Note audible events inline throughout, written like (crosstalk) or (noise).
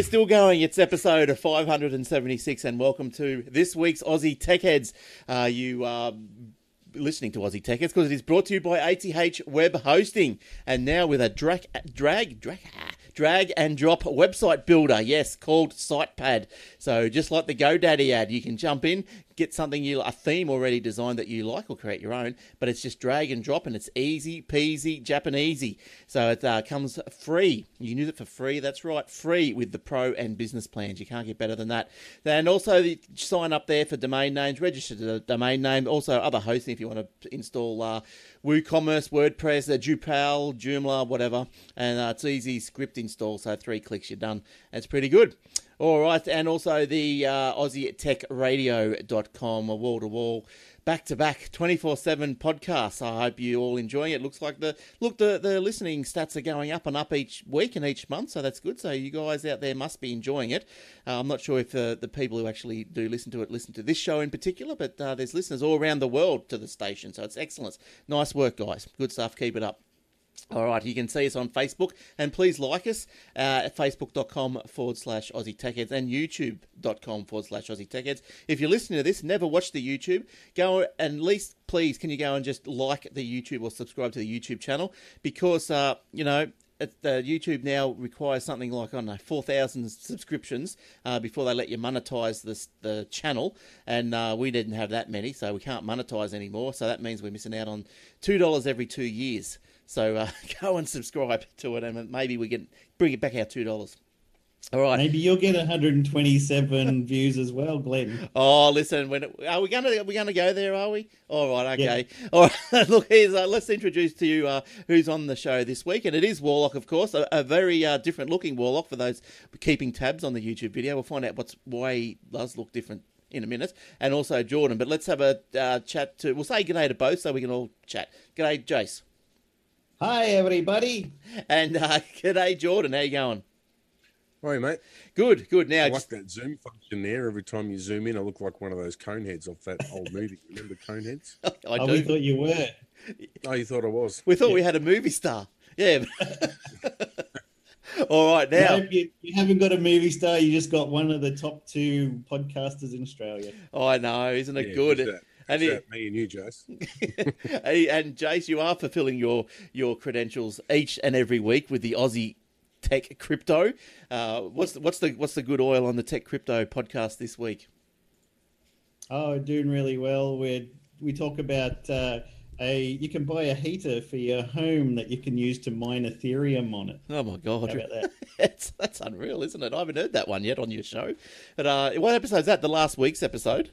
Yeah, still going. It's episode 576, and welcome to this week's Aussie Tech Heads. Uh, you are listening to Aussie Tech Heads because it is brought to you by ATH Web Hosting, and now with a drag, drag, drag, drag and drop website builder. Yes, called SitePad. So just like the GoDaddy ad, you can jump in, get something you a theme already designed that you like or create your own but it's just drag and drop and it's easy peasy japanesey. So it uh, comes free. You can use it for free. That's right free with the pro and business plans. You can't get better than that. And also sign up there for domain names register the domain name also other hosting if you want to install uh, woocommerce wordpress uh, drupal joomla whatever. And uh, it's easy script install so three clicks you're done. It's pretty good. All right, and also the uh, AussieTechRadio.com, a wall to wall, back to back, twenty four seven podcasts. I hope you all enjoying it. Looks like the look the the listening stats are going up and up each week and each month, so that's good. So you guys out there must be enjoying it. Uh, I'm not sure if uh, the people who actually do listen to it listen to this show in particular, but uh, there's listeners all around the world to the station, so it's excellent. Nice work, guys. Good stuff. Keep it up. All right, you can see us on Facebook, and please like us uh, at facebook.com forward slash Aussie Tech Heads and youtube.com forward slash Aussie Tech Heads. If you're listening to this, never watch the YouTube, go and at least, please, can you go and just like the YouTube or subscribe to the YouTube channel? Because, uh, you know, it, the YouTube now requires something like I don't know four thousand subscriptions uh, before they let you monetize this the channel, and uh, we didn't have that many, so we can't monetize anymore. So that means we're missing out on two dollars every two years. So uh, (laughs) go and subscribe to it, and maybe we can bring it back our two dollars. All right. Maybe you'll get 127 (laughs) views as well, Glenn. Oh, listen, when are we going to are we going to go there? Are we? All right, okay. Yeah. All right. (laughs) Look, here's uh, let's introduce to you uh, who's on the show this week, and it is Warlock, of course, a, a very uh, different looking Warlock for those keeping tabs on the YouTube video. We'll find out what's why he does look different in a minute, and also Jordan. But let's have a uh, chat to. We'll say g'day to both, so we can all chat. G'day, Jace. Hi, everybody. And uh, (laughs) g'day, Jordan. How you going? Hi, mate. Good, good. Now, I like that zoom function there. Every time you zoom in, I look like one of those cone heads off that old (laughs) movie. Remember cone heads? I oh, do. we thought you were. Oh, you thought I was. We thought yeah. we had a movie star. Yeah. (laughs) All right, now you, you, haven't got a movie star. You just got one of the top two podcasters in Australia. Oh, I know, isn't it yeah, good? and he, me and you, Jace. (laughs) and Jace, you are fulfilling your your credentials each and every week with the Aussie Tech Crypto. Uh, what's the, what's the what's the good oil on the Tech Crypto podcast this week? Oh, doing really well. We we talk about. Uh, a, you can buy a heater for your home that you can use to mine Ethereum on it. Oh my god, that? (laughs) that's that's unreal, isn't it? I haven't heard that one yet on your show. But uh, what episode is that? The last week's episode.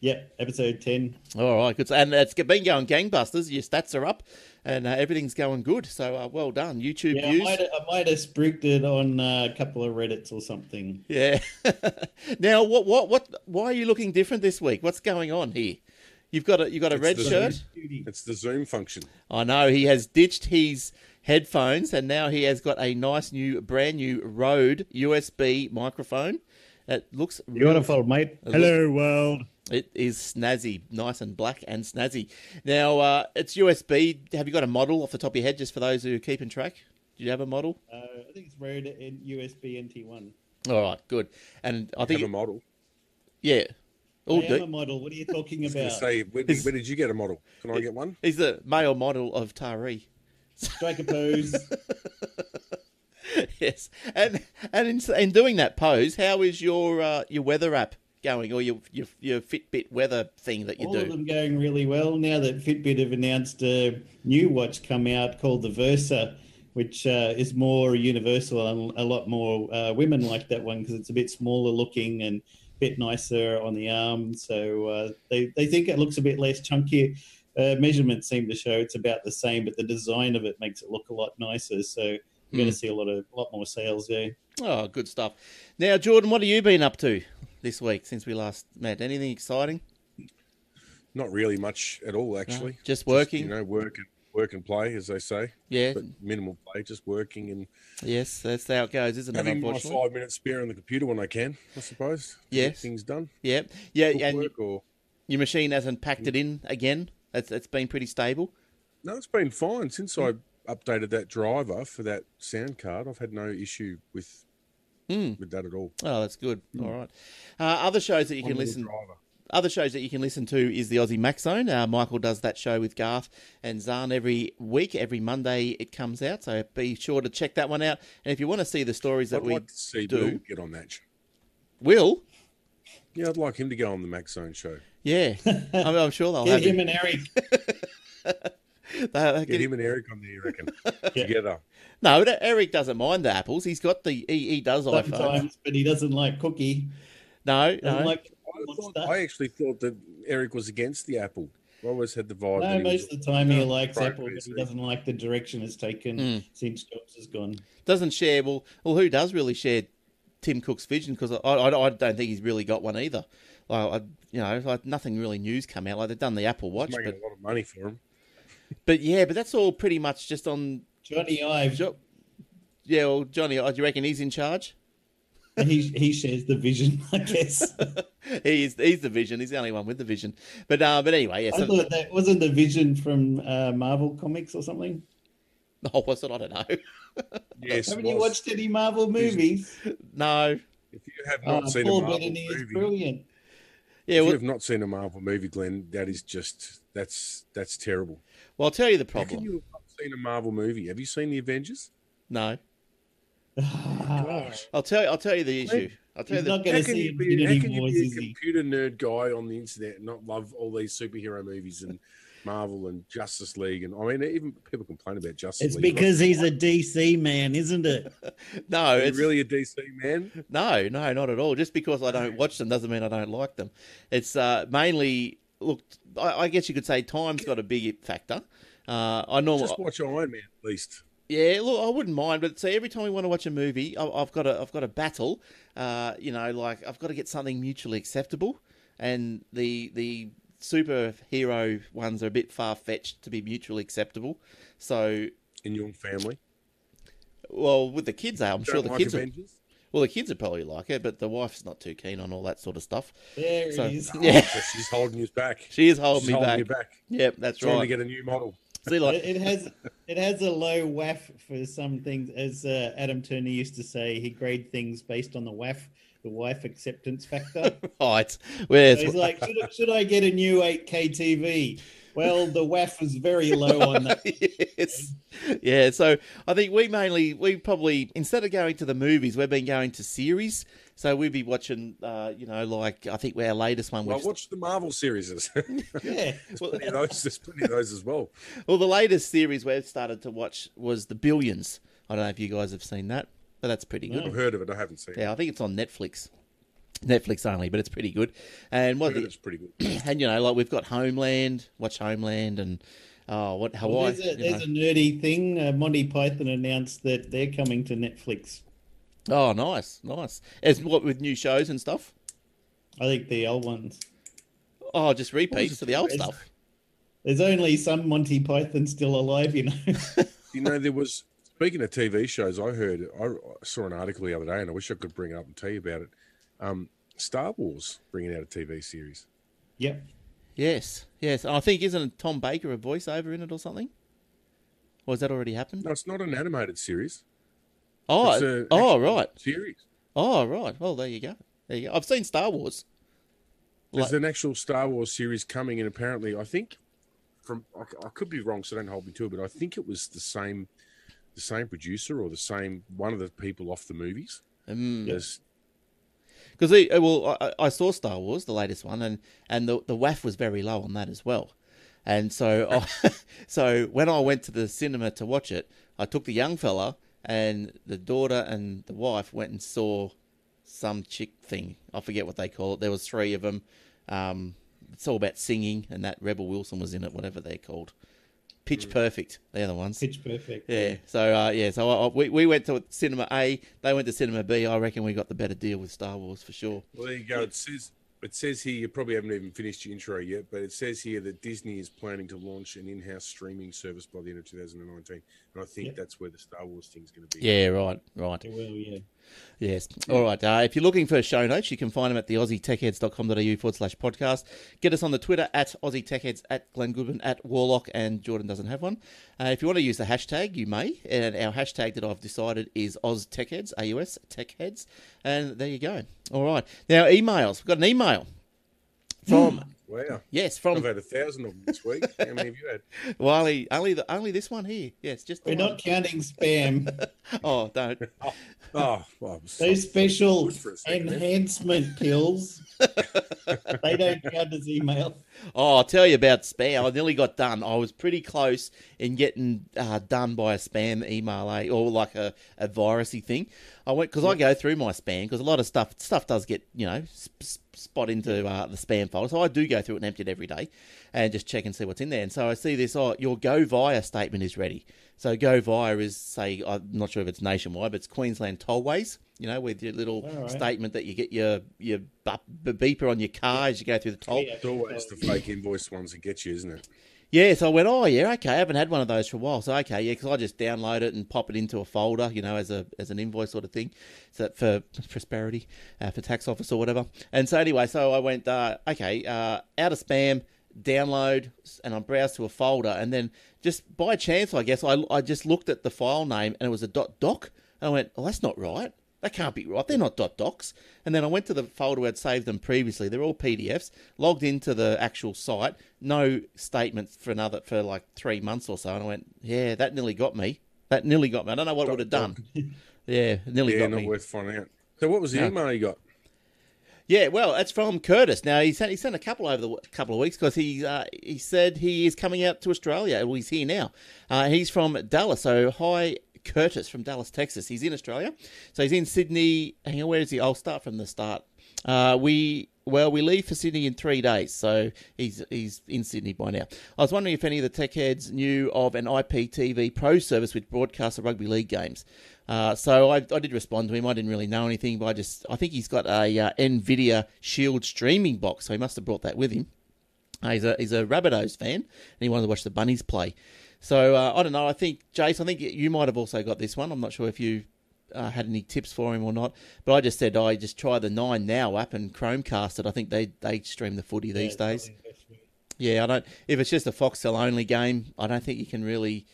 Yep, episode 10. All right, good. And it's been going gangbusters. Your stats are up and uh, everything's going good. So uh, well done. YouTube yeah, views. I might, have, I might have sprigged it on uh, a couple of Reddits or something. Yeah. (laughs) now, what, what, what, why are you looking different this week? What's going on here? You've got a, you've got a it's red shirt. Zoom, it's the Zoom function. I know. He has ditched his headphones and now he has got a nice new, brand new Rode USB microphone. It looks beautiful, mate. Hello, looks, world. It is snazzy, nice and black and snazzy. Now, uh, it's USB. Have you got a model off the top of your head, just for those who are keeping track? Do you have a model? Uh, I think it's Rode in USB NT1. All right, good. And I think have a model. Yeah. All I do. a model. What are you talking about? Say, where, where, did you get a model? Can I get one? He's the male model of Tari. Strike a pose. (laughs) yes, and and in, in doing that pose, how is your uh, your weather app going, or your your, your Fitbit weather thing that you All do? All of them going really well now that Fitbit have announced a new watch come out called the Versa, which uh, is more universal and a lot more uh, women like that one because it's a bit smaller looking and a bit nicer on the arm. So uh, they they think it looks a bit less chunky. Uh, measurements seem to show it's about the same, but the design of it makes it look a lot nicer. So you're mm. going to see a lot of a lot more sales there. Oh, good stuff. Now, Jordan, what have you been up to? This week since we last met? Anything exciting? Not really much at all, actually. No, just working. Just, you know, work and work and play, as they say. Yeah. But minimal play, just working and. Yes, that's how it goes, isn't having it? Having my five minutes spare on the computer when I can, I suppose. Yes. things done. Yeah, yeah, and or... your machine hasn't packed it in again. It's it's been pretty stable. No, it's been fine since I updated that driver for that sound card. I've had no issue with Mm. with that at all. Oh, that's good. All right. Uh, other shows that you can One little listen. driver. Other shows that you can listen to is the Aussie Mac Zone. Uh, Michael does that show with Garth and Zahn every week. Every Monday it comes out, so be sure to check that one out. And if you want to see the stories that I'd we like to see do, Will get on that. Show. will, Yeah, I'd like him to go on the Max Zone show. yeah, (laughs) I'm, I'm sure they'll Get have him him. and Eric. (laughs) They- they Get get- him and Eric on there, you reckon? (laughs) Together. No, Eric doesn't mind the apples. He's got the he, he does iPhones. Sometimes, but he doesn't like cookie. No, Doesn't no. like I, thought. I actually thought that Eric was against the Apple. I always had the vibe. No, that he most was, of the time he likes Apple, but he doesn't like the direction it's taken Mm. since Jobs has gone. doesn't share. Well, well, who does really share Tim Cook's vision? Because I, I, I don't think he's really got one either. Like, I, you know, like nothing really news come out. Like they've done the Apple Watch, making but a lot of money for him. But yeah, but that's all pretty much just on. Jony Ive, Jo- Yeah, well, Johnny, uh, do you reckon he's in charge? he he shares the vision, I guess. (laughs) he is. He's the vision. He's the only one with the vision. But uh, but anyway, yeah. I So, thought that wasn't the vision from uh, Marvel Comics or something. oh, what's it? I don't know. (laughs) Yes, Haven't you watched any Marvel movies? no. If you have not seen a Marvel Bettany is brilliant. Yeah. if you've not seen a Marvel movie, Glenn, that is just that's that's terrible. well, I'll tell you the How can problem. you have not seen a Marvel movie? Have you seen the Avengers? No, (sighs) Gosh. I'll tell you. I'll tell you the issue. I'll tell He's you the. not going How to can see you be, how can you be a computer nerd guy on the internet and not love all these superhero movies and Marvel and Justice League? And I mean, even people complain about Justice League. It's League. because he's a DC man, isn't it? (laughs) No, Are you it's really a DC man? No, no, not at all. Just because I don't watch them doesn't mean I don't like them. It's uh, mainly look. I, I guess you could say time's got a big factor. Uh, I normally, Just watch Iron Man at least. yeah, look, I wouldn't mind, but see, every time we want to watch a movie, I, I've got a, I've got a battle. Uh, you know, like I've got to get something mutually acceptable, and the the superhero ones are a bit far fetched to be mutually acceptable. So, in your family. well, with the kids, I'm sure the like kids. Are, well, the kids would probably like it, but the wife's not too keen on all that sort of stuff. There So, it is. (laughs) yeah, So she's holding you back. she is holding She's me holding back. you back. Yep, that's right. Trying to get a new model. See, like, It, it has it has a low WAF for some things, as uh, Adam Turner used to say. He grade things based on the WAF, the wife acceptance factor. (laughs) right. Where's So he's like, should, I- should I get a new 8K TV? Well, the WAF was very low (laughs) on that. yes. Yeah, so I think we mainly we probably instead of going to the movies, we've been going to series. So we'd be watching, uh, you know, like I think our latest one. Well, We've, watch the Marvel series. (laughs) There's Yeah. plenty of those. There's plenty of those as well. well, the latest series we've started to watch was the Billions. I don't know if you guys have seen that, but that's pretty good. I've heard of it. I haven't seen it. Yeah, I think it's on Netflix. Netflix only, but it's pretty good. And what the, it's pretty good. (clears throat) and you know, like we've got Homeland, watch Homeland, and oh, what Well, Hawaii. there's a, there's a nerdy thing. Uh, Monty Python announced that they're coming to Netflix. Oh, nice, nice. As what with new shows and stuff. I think the old ones. Oh, just repeats of the old It's- stuff. There's only some Monty Python still alive, you know. (laughs) You know, there was speaking of TV shows. I heard I saw an article the other day, and I wish I could bring it up and tell you about it. Um, Star Wars bringing out a TV series. yep. Yes, yes. I think isn't Tom Baker a voiceover in it or something? Or has that already happened? No, it's not an animated series. Oh, It's a oh, right. Series. Oh, right. Well, there you go. There you go. I've seen Star Wars. There's Like- an actual Star Wars series coming, and apparently, I think from I, I could be wrong, so don't hold me to it, but I think it was the same, the same producer or the same one of the people off the movies. Um, As Because well, I, I saw Star Wars, the latest one, and and the the WAF was very low on that as well. And so, (laughs) I, so when I went to the cinema to watch it, I took the young fella and the daughter and the wife went and saw some chick thing. I forget what they call it. There was three of them. Um, it's all about singing, and that Rebel Wilson was in it, whatever they're called. Pitch Perfect, they're the ones. Pitch perfect. Yeah. So uh, yeah. So I, I, we we went to cinema A. They went to cinema B. I reckon we got the better deal with Star Wars for sure. well, there you go. It says it says here you probably haven't even finished your intro yet, but it says here that Disney is planning to launch an in-house streaming service by the end of 2019, and I think Yep. that's where the Star Wars thing's going to be. Yeah. Right. Right. Well, yeah. Yes. All right. Uh, if you're looking for show notes, you can find them at the aussietechheads.com.au forward slash podcast. Get us on the Twitter at Aussie Techheads, at Glenn Goodman, at Warlock, and Jordan doesn't have one. Uh, if you want to use the hashtag, you may. And our hashtag that I've decided is Oz Techheads, AUS Techheads. And there you go. All right. Now, emails. We've got an email from. (clears throat) Wow. Yes, I've from had a thousand of them this week. How many have you had? (laughs) well, only only, the, only this one here. Yes, just We're one. not counting spam. (laughs) Oh, don't. (laughs) Oh, well, Those special Good for a second, enhancement pills, they don't count as email. Oh, I'll tell you about spam. I nearly got done. I was pretty close in getting uh, done by a spam email, eh? or like a, a virusy thing. I went because I go through my spam because a lot of stuff stuff does get you know sp- sp- spot into uh, the spam folder. So I do go through it and empty it every day, and just check and see what's in there. And so I see this. Oh, your Go Via statement is ready. So Go Via is say I'm not sure if it's nationwide, but it's Queensland tollways. You know, with your little All right. statement that you get your your beeper on your car as you go through the toll. Yeah. It's always the fake invoice ones that get you, isn't it? Yeah, so I went, oh yeah, okay, I haven't had one of those for a while. So okay, yeah, because I just download it and pop it into a folder, you know, as a as an invoice sort of thing, so for prosperity, uh, for tax office or whatever. And so anyway, so I went, uh, okay, uh, out of spam, download, and I browsed to a folder, and then just by chance, I guess I I just looked at the file name and it was a dot doc, and I went, oh, that's not right. That can't be right. They're not dot docs. And then I went to the folder where I'd saved them previously. They're all PDFs. Logged into the actual site. No statements for another for like three months or so. And I went, yeah, that nearly got me. That nearly got me. I don't know what it would have done. (laughs) Yeah, nearly Yeah, got not me. worth finding out. So, what was the No. email you got? Yeah, well, that's from Curtis. Now he sent he sent a couple over the couple of weeks because he uh, he said he is coming out to Australia. Well, he's here now. Uh, he's from Dallas. So hi, Curtis from Dallas, Texas. He's in Australia. So he's in Sydney. Hang on, where is he? I'll start from the start. Uh, we well, we leave for Sydney in three days, so he's he's in Sydney by now. I was wondering if any of the tech heads knew of an IPTV Pro service which broadcasts the rugby league games. Uh, so I, I did respond to him. I didn't really know anything, but I just I think he's got a uh, Nvidia Shield streaming box, so he must have brought that with him. Uh, he's a he's a Rabbitohs fan, and he wanted to watch the Bunnies play. So uh, I don't know. I think Jace, I think you might have also got this one. I'm not sure if you uh, had any tips for him or not, but I just said I just try the Nine Now app and Chromecast it. I think they they stream the footy these Yeah, days. probably best way. Yeah, I don't. If it's just a Foxtel only game, I don't think you can really,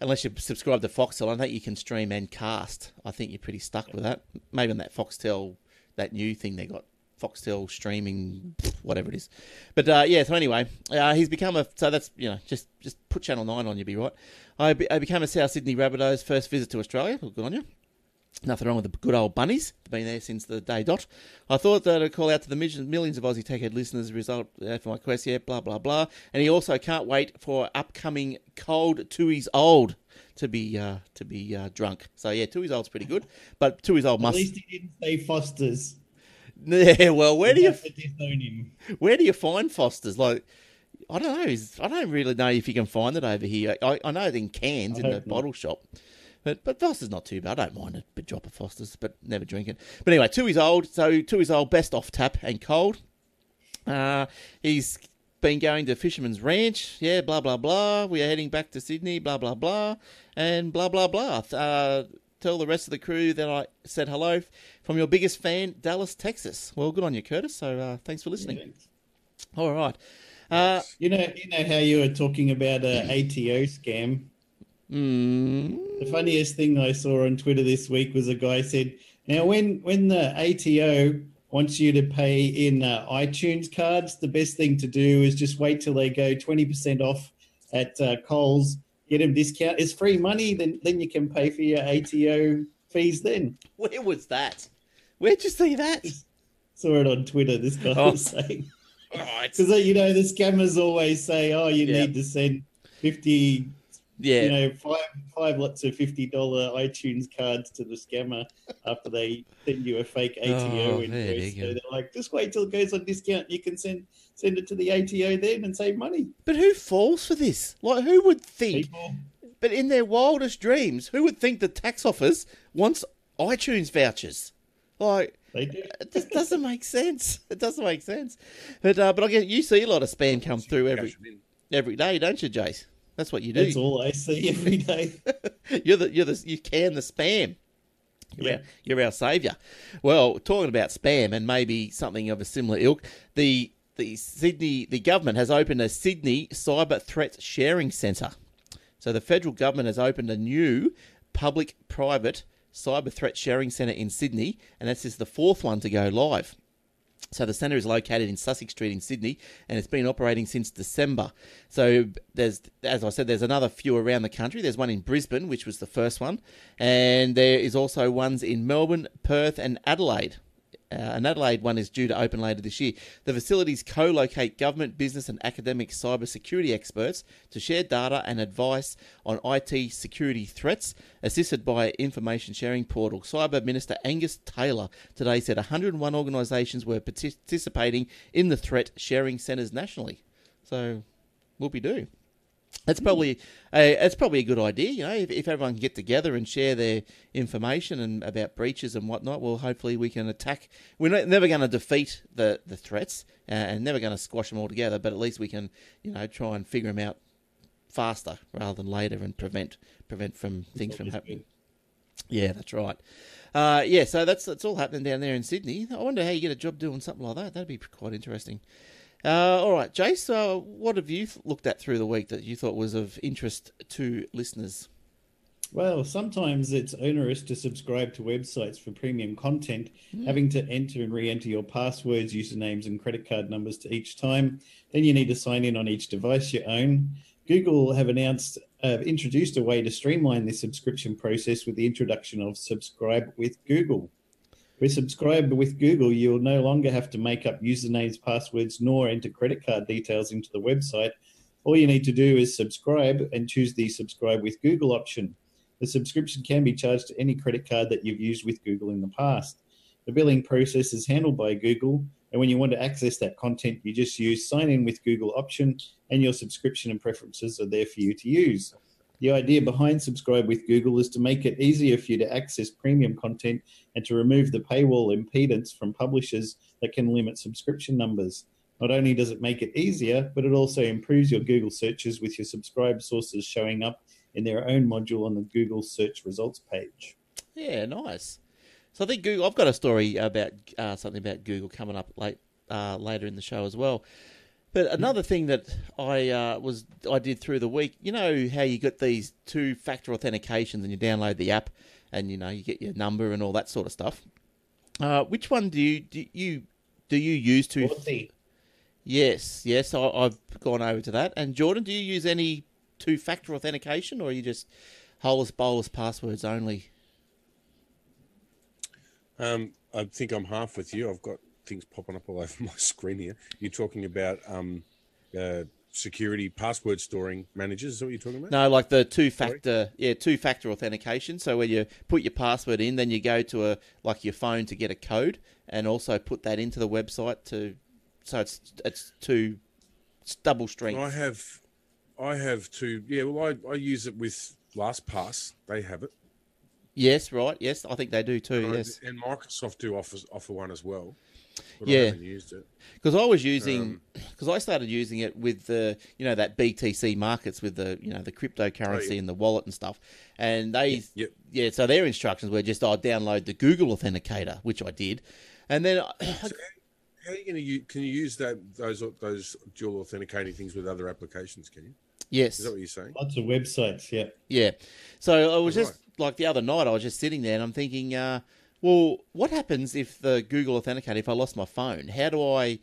unless you subscribe to Foxtel. I don't think you can stream and cast. I think you're pretty stuck with that. Maybe on that Foxtel, that new thing they got, Foxtel streaming, whatever it is. But uh, yeah. So anyway, uh, he's become a. So that's you know just just put Channel Nine on, you'll be right. I, be, I became a South Sydney Rabbitohs first visit to Australia. Well, good on you. Nothing wrong with the good old bunnies. They've Been there since the day dot. I thought that I'd call out to the millions, of Aussie Tech Head listeners as a result uh, for my quest. Yeah, blah, blah, blah. And he also can't wait for upcoming Cold Tooheys Old to be uh, to be uh, drunk. So yeah, Tooheys Old's pretty good. But Tooheys Old must... At least he didn't say Foster's. (laughs) Yeah, well, where do you have to disown him? where do you find Fosters? Like, I don't know. I don't really know if you can find it over here. I, I know it in cans I in the not. bottle shop. But but Foster's not too bad. I don't mind a bit drop of Foster's, but never drink it. But anyway, Tooheys Old. So Tooheys Old. Best off tap and cold. Uh, he's been going to Fisherman's Ranch. Yeah, blah blah blah. We are heading back to Sydney. Blah blah blah, and blah blah blah. Uh, tell the rest of the crew that I said hello from your biggest fan, Dallas, Texas. Well, good on you, Curtis. So uh, thanks for listening. All right. Uh, You know, you know how you were talking about a ATO scam. mm, The funniest thing I saw on Twitter this week was a guy said, "Now, when when the ATO wants you to pay in uh, iTunes cards, the best thing to do is just wait till they go twenty percent off at uh, Coles, get them discount. It's free money. Then then you can pay for your ATO fees. Then where was that? Where'd you see that? saw it on Twitter. This guy Oh. was saying (laughs) Right. because uh, you know the scammers always say, "Oh, you Yeah. need to send fifty Yeah. you know, five five lots of fifty dollar iTunes cards to the scammer after they send you a fake ATO Oh, there invoice. So they're like, just wait till it goes on discount. You can send send it to the ATO then and save money. But who falls for this? Like, who would think? People, But in their wildest dreams, who would think the tax office wants iTunes vouchers? Like, they do. it just doesn't make sense. (laughs) It doesn't make sense. But uh, but I get you see a lot of spam come through every Cash it in. every day, don't you, Jace? That's what you do. That's all I see every (laughs) day. you're the you're the you can the spam. You're, Yeah. our, you're our saviour. Well, talking about spam and maybe something of a similar ilk, the the Sydney the government has opened a Sydney cyber threat sharing centre. So the federal government has opened a new public-private cyber threat sharing centre in Sydney, and this is the fourth one to go live. So the centre is located in Sussex Street in Sydney, and it's been operating since December. So there's, as I said, there's another few around the country. There's one in Brisbane, which was the first one, and there is also ones in Melbourne, Perth, and Adelaide. Uh, an Adelaide one is due to open later this year. The facilities co-locate government, business, and academic cybersecurity experts to share data and advice on IT security threats, assisted by information sharing portal. Cyber Minister Angus Taylor today said 101 organisations were participating in the threat sharing centres nationally. So, whoopie do. That's probably a, it's probably a good idea, you know, if, if everyone can get together and share their information and about breaches and whatnot. Well, hopefully we can attack. We're not, never going to defeat the the threats uh, and never going to squash them all together, but at least we can, you know, try and figure them out faster rather than later and prevent prevent from things from happening. Yeah, that's right. Uh, yeah, so that's that's all happening down there in Sydney. I wonder how you get a job doing something like that. That'd be quite interesting. Uh, all right, Jace, uh, what have you looked at through the week that you thought was of interest to listeners? Well, sometimes it's onerous to subscribe to websites for premium content, having to enter and re enter your passwords, usernames, and credit card numbers to each time. Then you need to sign in on each device you own. Google have announced, uh, introduced a way to streamline this subscription process with the introduction of Subscribe with Google. With Subscribe with Google, you'll no longer have to make up usernames, passwords, nor enter credit card details into the website. All you need to do is subscribe and choose the Subscribe with Google option. The subscription can be charged to any credit card that you've used with Google in the past. The billing process is handled by Google, and when you want to access that content, you just use sign in with Google option, and your subscription and preferences are there for you to use. The idea behind Subscribe with Google is to make it easier for you to access premium content and to remove the paywall impedance from publishers that can limit subscription numbers. Not only does it make it easier, but it also improves your Google searches with your subscribe sources showing up in their own module on the Google search results page. Yeah, nice. So I think Google. I've got a story about uh, something about Google coming up late uh, later in the show as well. But another thing that I uh, was I did through the week, you know how you got these two factor authentications and you download the app and you know you get your number and all that sort of stuff. Uh, which one do you do you do you use to? Authy. Yes, yes, I, I've gone over to that. And Jordan, do you use any two factor authentication or are you just holus bolus passwords only? Um, I think I'm half with you. I've got things popping up all (laughs) over my screen here. You're talking about um, uh, security password storing managers. Is that what you're talking about? No, like the two factor, yeah, two factor authentication. So when you put your password in, then you go to a like your phone to get a code, and also put that into the website to, so it's it's two it's double strength. I have, I have two. Yeah, well, I, I use it with LastPass. They have it. Yes, right. Yes, I think they do too. And Yes, and Microsoft do offer offer one as well. But Yeah. I haven't used it. because I was using Um, because I started using it with the you know that BTC markets with the you know the cryptocurrency Oh, yeah. and the wallet and stuff, and they Yep. yeah. So their instructions were just I download the Google Authenticator, which I did, and then (clears throat) How are you going to use? Can you use that those those dual authenticating things with other applications? Can you? yes, Is that what you're saying? Lots of websites, yeah. Yeah. So I was Oh, just like the other night, I was just sitting there and I'm thinking, uh, well, what happens if the Google Authenticator, if I lost my phone? How do I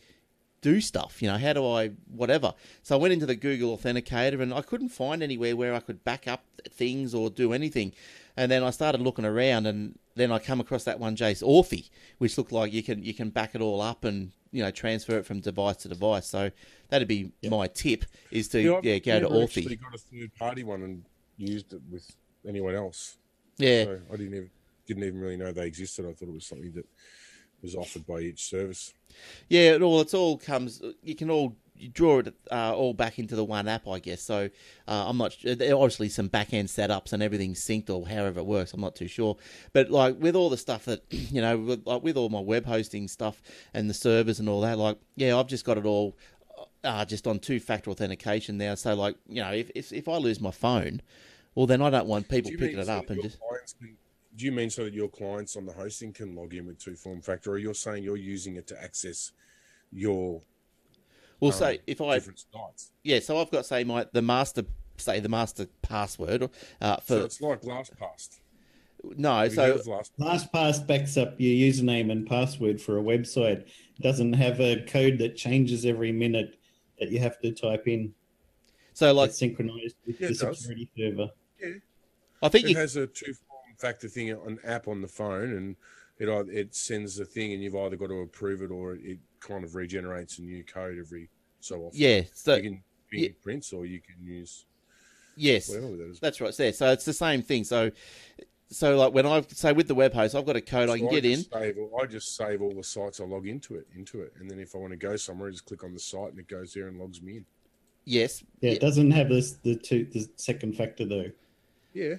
do stuff? You know, how do I, whatever? So I went into the Google Authenticator and I couldn't find anywhere where I could back up things or do anything. And then I started looking around and then I come across that one, Jace Authy, which looked like you can you can back it all up and you know transfer it from device to device. So that'd be my tip is to I've yeah go to Authy. got a third party one and used it with anyone else. Yeah. So I didn't even didn't even really know they existed. I thought it was something that was offered by each service. Yeah, it all it's all comes. You can all you draw it uh, all back into the one app, I guess. So uh, I'm not. There are obviously some back end setups and everything's synced or however it works. I'm not too sure. But like with all the stuff that (clears throat) you know, with, like with all my web hosting stuff and the servers and all that, like yeah, I've just got it all. Uh, just on two factor authentication now. So like you know, if, if if I lose my phone, well then I don't want people Do picking it so up and just can, do you mean so that your clients on the hosting can log in with two form factor, or you're saying you're using it to access your Well, um, say if I different sites? yeah, so I've got say my the master say the master password uh, for So it's like LastPass. no, Have you heard so of Last- LastPass backs up your username and password for a website. It doesn't have a code that changes every minute that you have to type in. so like Like synchronized with Yeah, the security does. security server. I think it you, has a two form factor thing, an app on the phone, and it it sends the thing, and you've either got to approve it or it kind of regenerates a new code every so often. yeah, so you can fingerprints or you can use yes, whatever that is. that's right. There, so it's the same thing. So so like when I say with the web host, I've got a code I So can get in. Save, I just save all the sites I log into it, into it, and then if I want to go somewhere, I just click on the site and it goes there and logs me in. Yes, Yeah, it doesn't have this the two the second factor though. Yeah,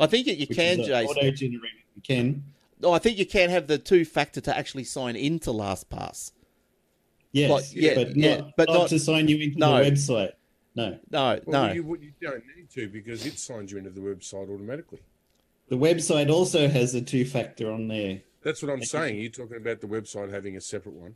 I think you which can, Jason. Auto generated. You can. Oh, I think you can have the two factor to actually sign into LastPass. Yes, Like, yeah, but yeah, not, but not, not- to sign you into No. the website. No, No, well, no. you, you don't need to because it signs you into the website automatically. the website also has a two factor on there. That's what I'm Thank saying. You're talking about the website having a separate one.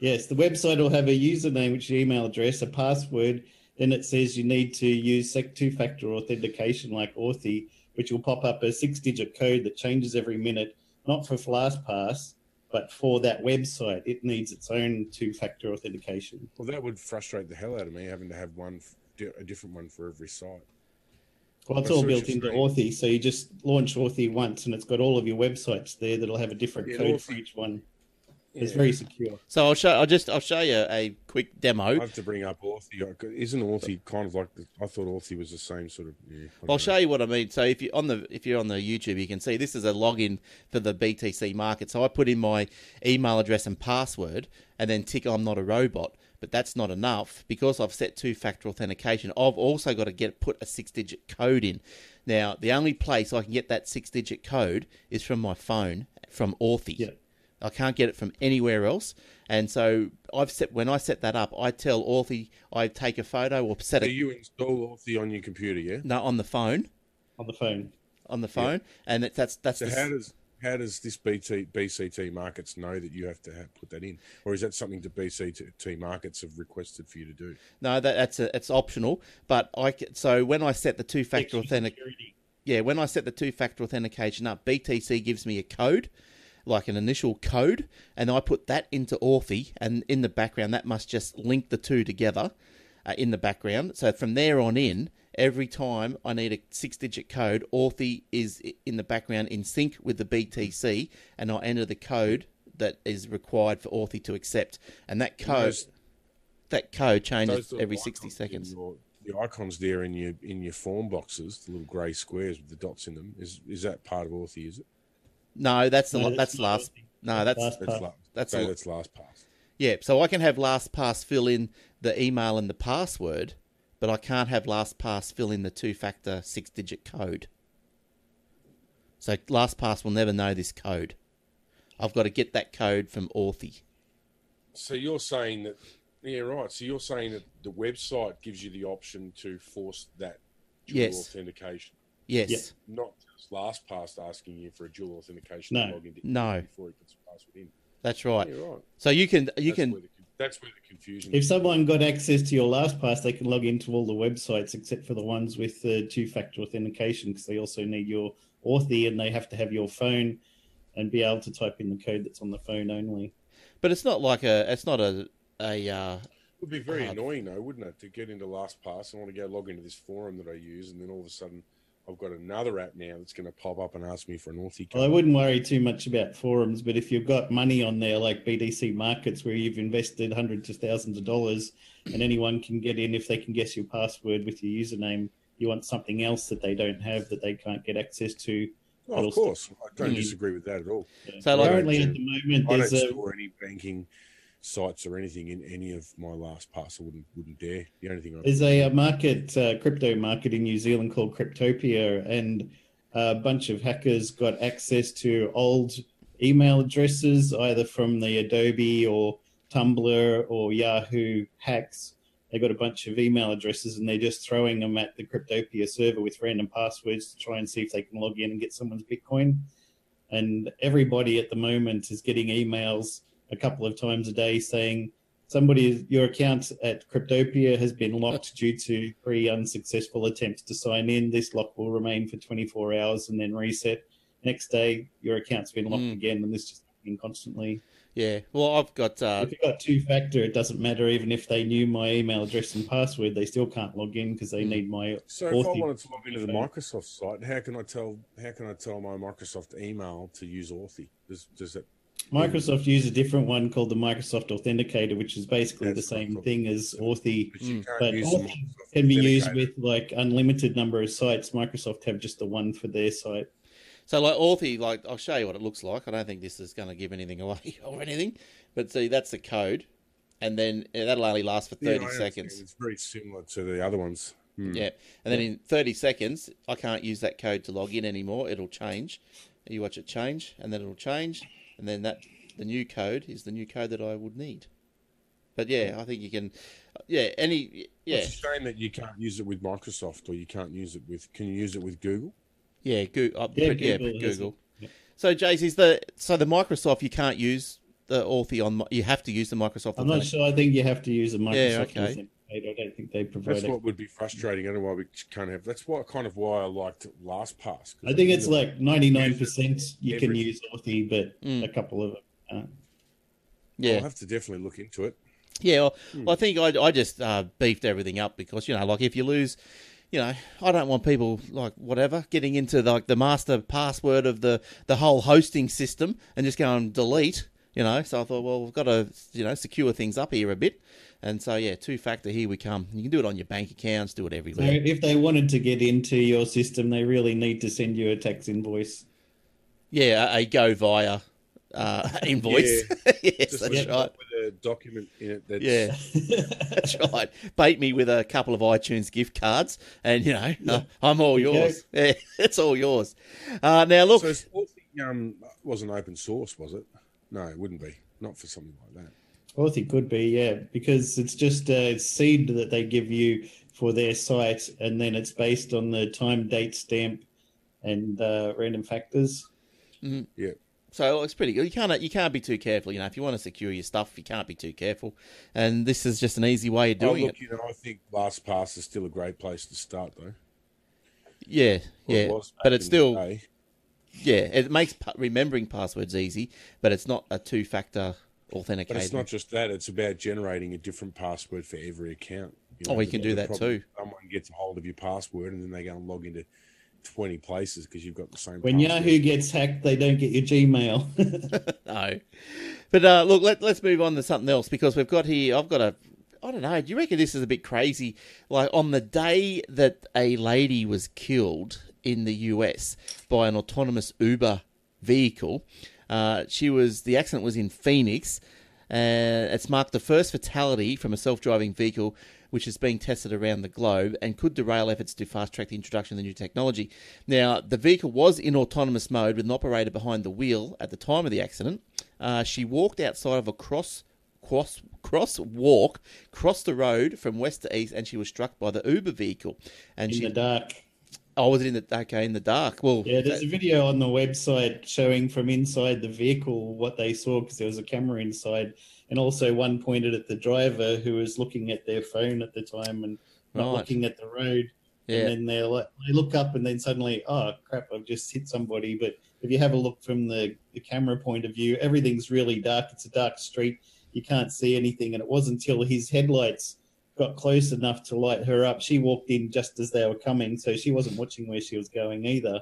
Yes, the website will have a username, which is email address, a password. Then it says you need to use sec- two-factor authentication like Authy, which will pop up a six-digit code that changes every minute, not for LastPass, but for that website. It needs its own two-factor authentication. Well, that would frustrate the hell out of me having to have one, a different one for every site. Well, it's all built into. Authy, so you just launch Authy once, and it's got all of your websites there that'll have a different Yeah, code Authy- for each one. It's very secure. So I'll show. I'll just. I'll show you a quick demo. I have to bring up Authy. Isn't Authy kind of like? The, I thought Authy was the same sort of. Yeah, I'll know. show you what I mean. So if you on the if you're on the YouTube, you can see this is a login for the BTC market. So I put in my email address and password, and then tick I'm not a robot. But that's not enough because I've set two-factor authentication. I've also got to get put a six-digit code in. Now the only place I can get that six-digit code is from my phone from Authy. Yeah. I can't get it from anywhere else. And so I've set when I set that up, I tell Authy I take a photo or set So it you install Authy on your computer, yeah? no on the phone On the phone. on the phone, and it, that's that's So the, how does how does this BT, BCT markets know that you have to have, put that in, or is that something that BCT markets have requested for you to do? no that that's a, it's optional. But I ca- so when I set the two factor Extra authentic yeah when I set the two factor authentication up, BTC gives me a code. Like an initial code, and I put that into Authy, and in the background, that must just link the two together uh, in the background. So from there on in, every time I need a six digit code, Authy is in the background in sync with the BTC, and I enter the code that is required for Authy to accept. And that code, that code changes every 60 seconds. the icons there in your in your form boxes, the little grey squares with the dots in them, is is that part of Authy? Is it? No, that's the No, that's that's last. Authy. No, that's Last- That's Uh, last. that's so a- that's LastPass. yeah. So I can have LastPass fill in the email and the password, but I can't have LastPass fill in the two-factor six-digit code. So LastPass will never know this code. I've got to get that code from Authy. So you're saying that, yeah, right. So you're saying that the website gives you the option to force that dual Yes. authentication, Yes. Yeah. not just LastPass asking you for a dual authentication No. to log into No. before he puts the password in. That's right. Yeah, right. So you can you That's can where the, that's where the confusion. If is. someone got access to your LastPass, they can log into all the websites except for the ones with the two-factor authentication because they also need your Authy and they have to have your phone and be able to type in the code that's on the phone only. but it's not like a it's not a a uh, It would be very hard. annoying, though, wouldn't it, to get into LastPass? and want to go log into this forum that I use, and then all of a sudden, I've got another app now that's going to pop up and ask me for an Authy Well, I wouldn't worry too much about forums, but if you've got money on there like BDC markets where you've invested hundreds of thousands of dollars and anyone can get in if they can guess your password with your username, you want something else that they don't have that they can't get access to. Oh, of course, I don't Mm. disagree with that at all. So, like- Currently, at the moment, I there's don't a store any banking sites or anything in any of my LastPass. I wouldn't wouldn't dare. The only thing I There's a, a market, uh, crypto market in New Zealand called Cryptopia, and a bunch of hackers got access to old email addresses, either from the Adobe or Tumblr or Yahoo hacks. They got a bunch of email addresses, and they're just throwing them at the Cryptopia server with random passwords to try and see if they can log in and get someone's Bitcoin. and everybody at the moment is getting emails a couple of times a day saying somebody your account at Cryptopia has been locked due to three unsuccessful attempts to sign in. This lock will remain for 24 hours and then reset. Next day, your account's been locked Mm. again, and this just happening constantly. Yeah. Well, I've got. Uh, if you've got two factor, it doesn't matter. Even if they knew my email address and password, they still can't log in because they Mm. need my. So if I wanted to log into the Microsoft site, how can I tell how can I tell my Microsoft email to use Authy? Does does that Microsoft use a different one called the Microsoft Authenticator, which is basically That's the same what thing as Authy. but you Mm. can't But Authy Can be used with like unlimited number of sites. Microsoft have just the one for their site. So like Authy, like I'll show you what it looks like. I don't think this is going to give anything away (laughs) or anything, but see that's the code, and then that'll only last for thirty I understand. seconds. It's very similar to the other ones. Hmm. Yeah, and then in thirty seconds, I can't use that code to log in anymore. It'll change. You watch it change, and then it'll change, and then that the new code is the new code that I would need. But yeah, I think you can. Yeah, any yeah It's a shame that you can't use it with Microsoft or you can't use it with. Can you use it with Google? yeah Google uh, Yeah, but- yeah Google Google. Yeah. So Jace is the so the Microsoft you can't use the Authy on. You have to use the Microsoft. I'm not sure. I think you have to use the Microsoft Yeah, okay. Authenticator. I don't think they provide That's it. what would be frustrating. I don't know why we can't have. That's why kind of why I liked LastPass. 'cause I think it's like 99% you can use Authy, but Mm. a couple of them. Yeah, I'll have to definitely look into it. Yeah, well, Hmm. well, I think I, I just uh, beefed everything up because you know, like if you lose, you know, I don't want people like whatever getting into like the master password of the the whole hosting system and just go and delete. You know, so I thought, well, we've got to you know secure things up here a bit, and so yeah, two factor. Here we come. You can do it on your bank accounts, do it everywhere. So everywhere. if they wanted to get into your system, they really need to send you a tax invoice. Yeah, a, a go via uh, (laughs) invoice. (laughs) yes, Just that's right. with a document in it that's Yeah. (laughs) That's right. Bait me with a couple of iTunes gift cards, and you know uh, I'm all Okay. yours. Yeah, it's all yours. Uh, now look, So it's um, wasn't open source, was it? No, it wouldn't be. Not for something like that. Authy could be, yeah, because it's just a seed that they give you for their site, and then it's based on the time, date, stamp, and uh, random factors. Yeah. So it's pretty good. You can't you can't be too careful. You know, if you want to secure your stuff, you can't be too careful. And this is just an easy way of Oh, doing look, it. you know, I think LastPass is still a great place to start, though. Yeah, Or it yeah, was back but it's still yeah. It makes remembering passwords easy, but it's not a two factor authenticator. But it's not just that; it's about generating a different password for every account. Oh, you can do that too. Someone gets a hold of your password, and then they go and log into twenty places because you've got the same. When password. Yahoo gets hacked, they don't get your Gmail. (laughs) (laughs) no. But uh, look, let, let's move on to something else because we've got here. I've got a. I don't know. Do you reckon this is a bit crazy? Like on the day that a lady was killed in the US by an autonomous Uber vehicle, uh, she was the accident was in Phoenix. Uh, it's marked the first fatality from a self-driving vehicle which is being tested around the globe and could derail efforts to fast-track the introduction of the new technology. Now, the vehicle was in autonomous mode with an operator behind the wheel at the time of the accident. Uh, she walked outside of a cross cross cross walk, crossed the road from west to east, and she was struck by the Uber vehicle. And in she, the dark. Oh, was it in the okay in the dark? Well, Yeah, there's a video on the website showing from inside the vehicle what they saw because there was a camera inside, and also one pointed at the driver who was looking at their phone at the time and not Right. looking at the road. yeah, And then they're like, they look up and then suddenly, oh crap, I've just hit somebody. But if you have a look from the, the camera point of view, everything's really dark. It's a dark street. You can't see anything. And it wasn't until his headlights got close enough to light her up. She walked in just as they were coming. So she wasn't watching where she was going either.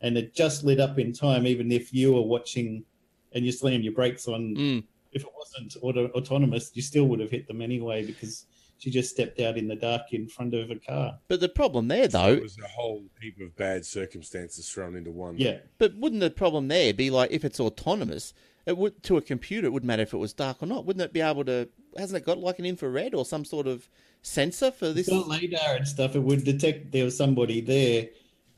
And it just lit up in time, even if you were watching and you slammed your brakes on. Mm. If it wasn't auto- autonomous, you still would have hit them anyway because she just stepped out in the dark in front of a car. But the problem there, So though, it was a whole heap of bad circumstances thrown into one. Yeah. But wouldn't the problem there be like if it's autonomous? It would to a computer. It wouldn't matter if it was dark or not. Wouldn't it be able to? Hasn't it got like an infrared or some sort of sensor for this? It's got radar and stuff. It would detect there was somebody there,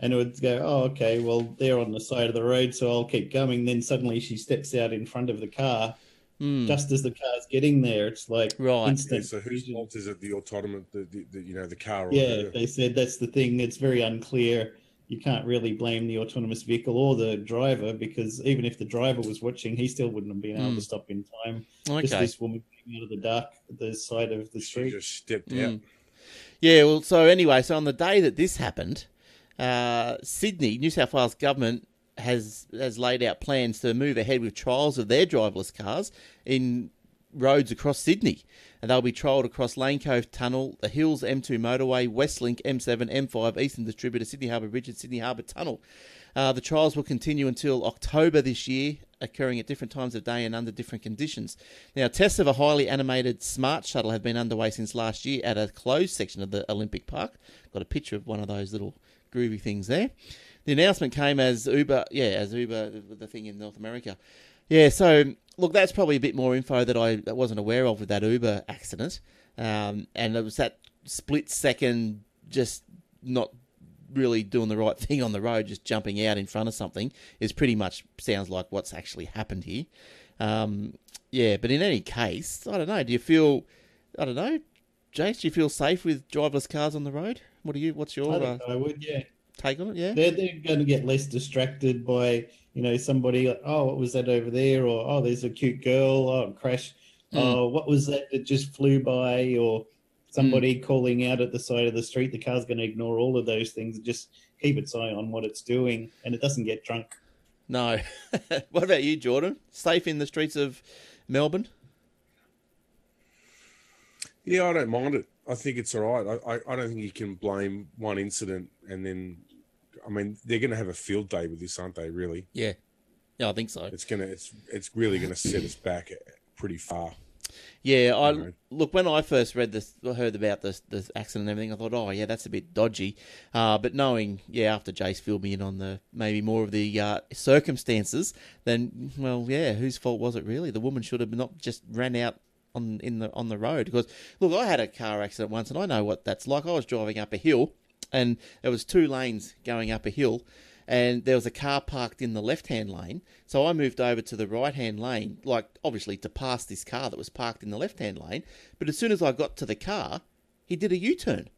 and it would go, "Oh, okay. Well, they're on the side of the road, so I'll keep going." Then suddenly she steps out in front of the car, Hmm, just as the car's getting there. It's like Right. Yeah, instant. so whose fault is it? The autonomous, the, the, the you know, the car. Or Yeah, her? they said that's the thing. It's very unclear you can't really blame the autonomous vehicle or the driver because even if the driver was watching, he still wouldn't have been able Mm. to stop in time. Okay. Just this woman coming out of the dark at the side of the She street. just stepped Mm. out. Yeah, well, so anyway, so on the day that this happened, uh, Sydney, New South Wales government has has laid out plans to move ahead with trials of their driverless cars in roads across Sydney, and they'll be trialled across Lane Cove Tunnel, the Hills M2 motorway, Westlink M7, M5, Eastern Distributor, Sydney Harbour Bridge, and Sydney Harbour Tunnel. Uh, the trials will continue until October this year, occurring at different times of day and under different conditions. Now, tests of a highly animated smart shuttle have been underway since last year at a closed section of the Olympic Park. Got a picture of one of those little groovy things there. The announcement came as Uber, yeah, as Uber, the- the thing in North America. Yeah, so look, that's probably a bit more info that I that wasn't aware of with that Uber accident, um, and it was that split second, just not really doing the right (laughs) thing on the road, just jumping out in front of something is pretty much sounds like what's actually happened here. Um, yeah, but in any case, I don't know. Do you feel, I don't know, Jace? Do you feel safe with driverless cars on the road? What do you? What's your I, uh, I would, yeah. Take on it? Yeah. They're, they're going to get less distracted by, you know, somebody, like, oh, what was that over there? Or, oh, there's a cute girl. Oh, crash. Mm. Oh, what was that that just flew by? Or somebody calling out at the side of the street. The car's going to ignore all of those things and just keep its eye on what it's doing. And it doesn't get drunk. No. (laughs) what about you, Jordan? Safe in the streets of Melbourne? Yeah, I don't mind it. I think it's all right. I, I, I don't think you can blame one incident and then, I mean, they're going to have a field day with this, aren't they? Really, Yeah. Yeah, I think so. it's gonna, it's, it's really going to set us back pretty far. Yeah, I Right. look when I first read this, heard about this, this accident and everything. I thought, oh yeah, that's a bit dodgy. Uh, but knowing, yeah, after Jace filled me in on the maybe more of the uh, circumstances, then well, yeah, whose fault was it really? The woman should have not just ran out on in the on the road because look, I had a car accident once, and I know what that's like. I was driving up a hill, and there was two lanes going up a hill, and there was a car parked in the left hand lane. So I moved over to the right hand lane, like obviously to pass this car that was parked in the left hand lane. But as soon as I got to the car, he did a U turn,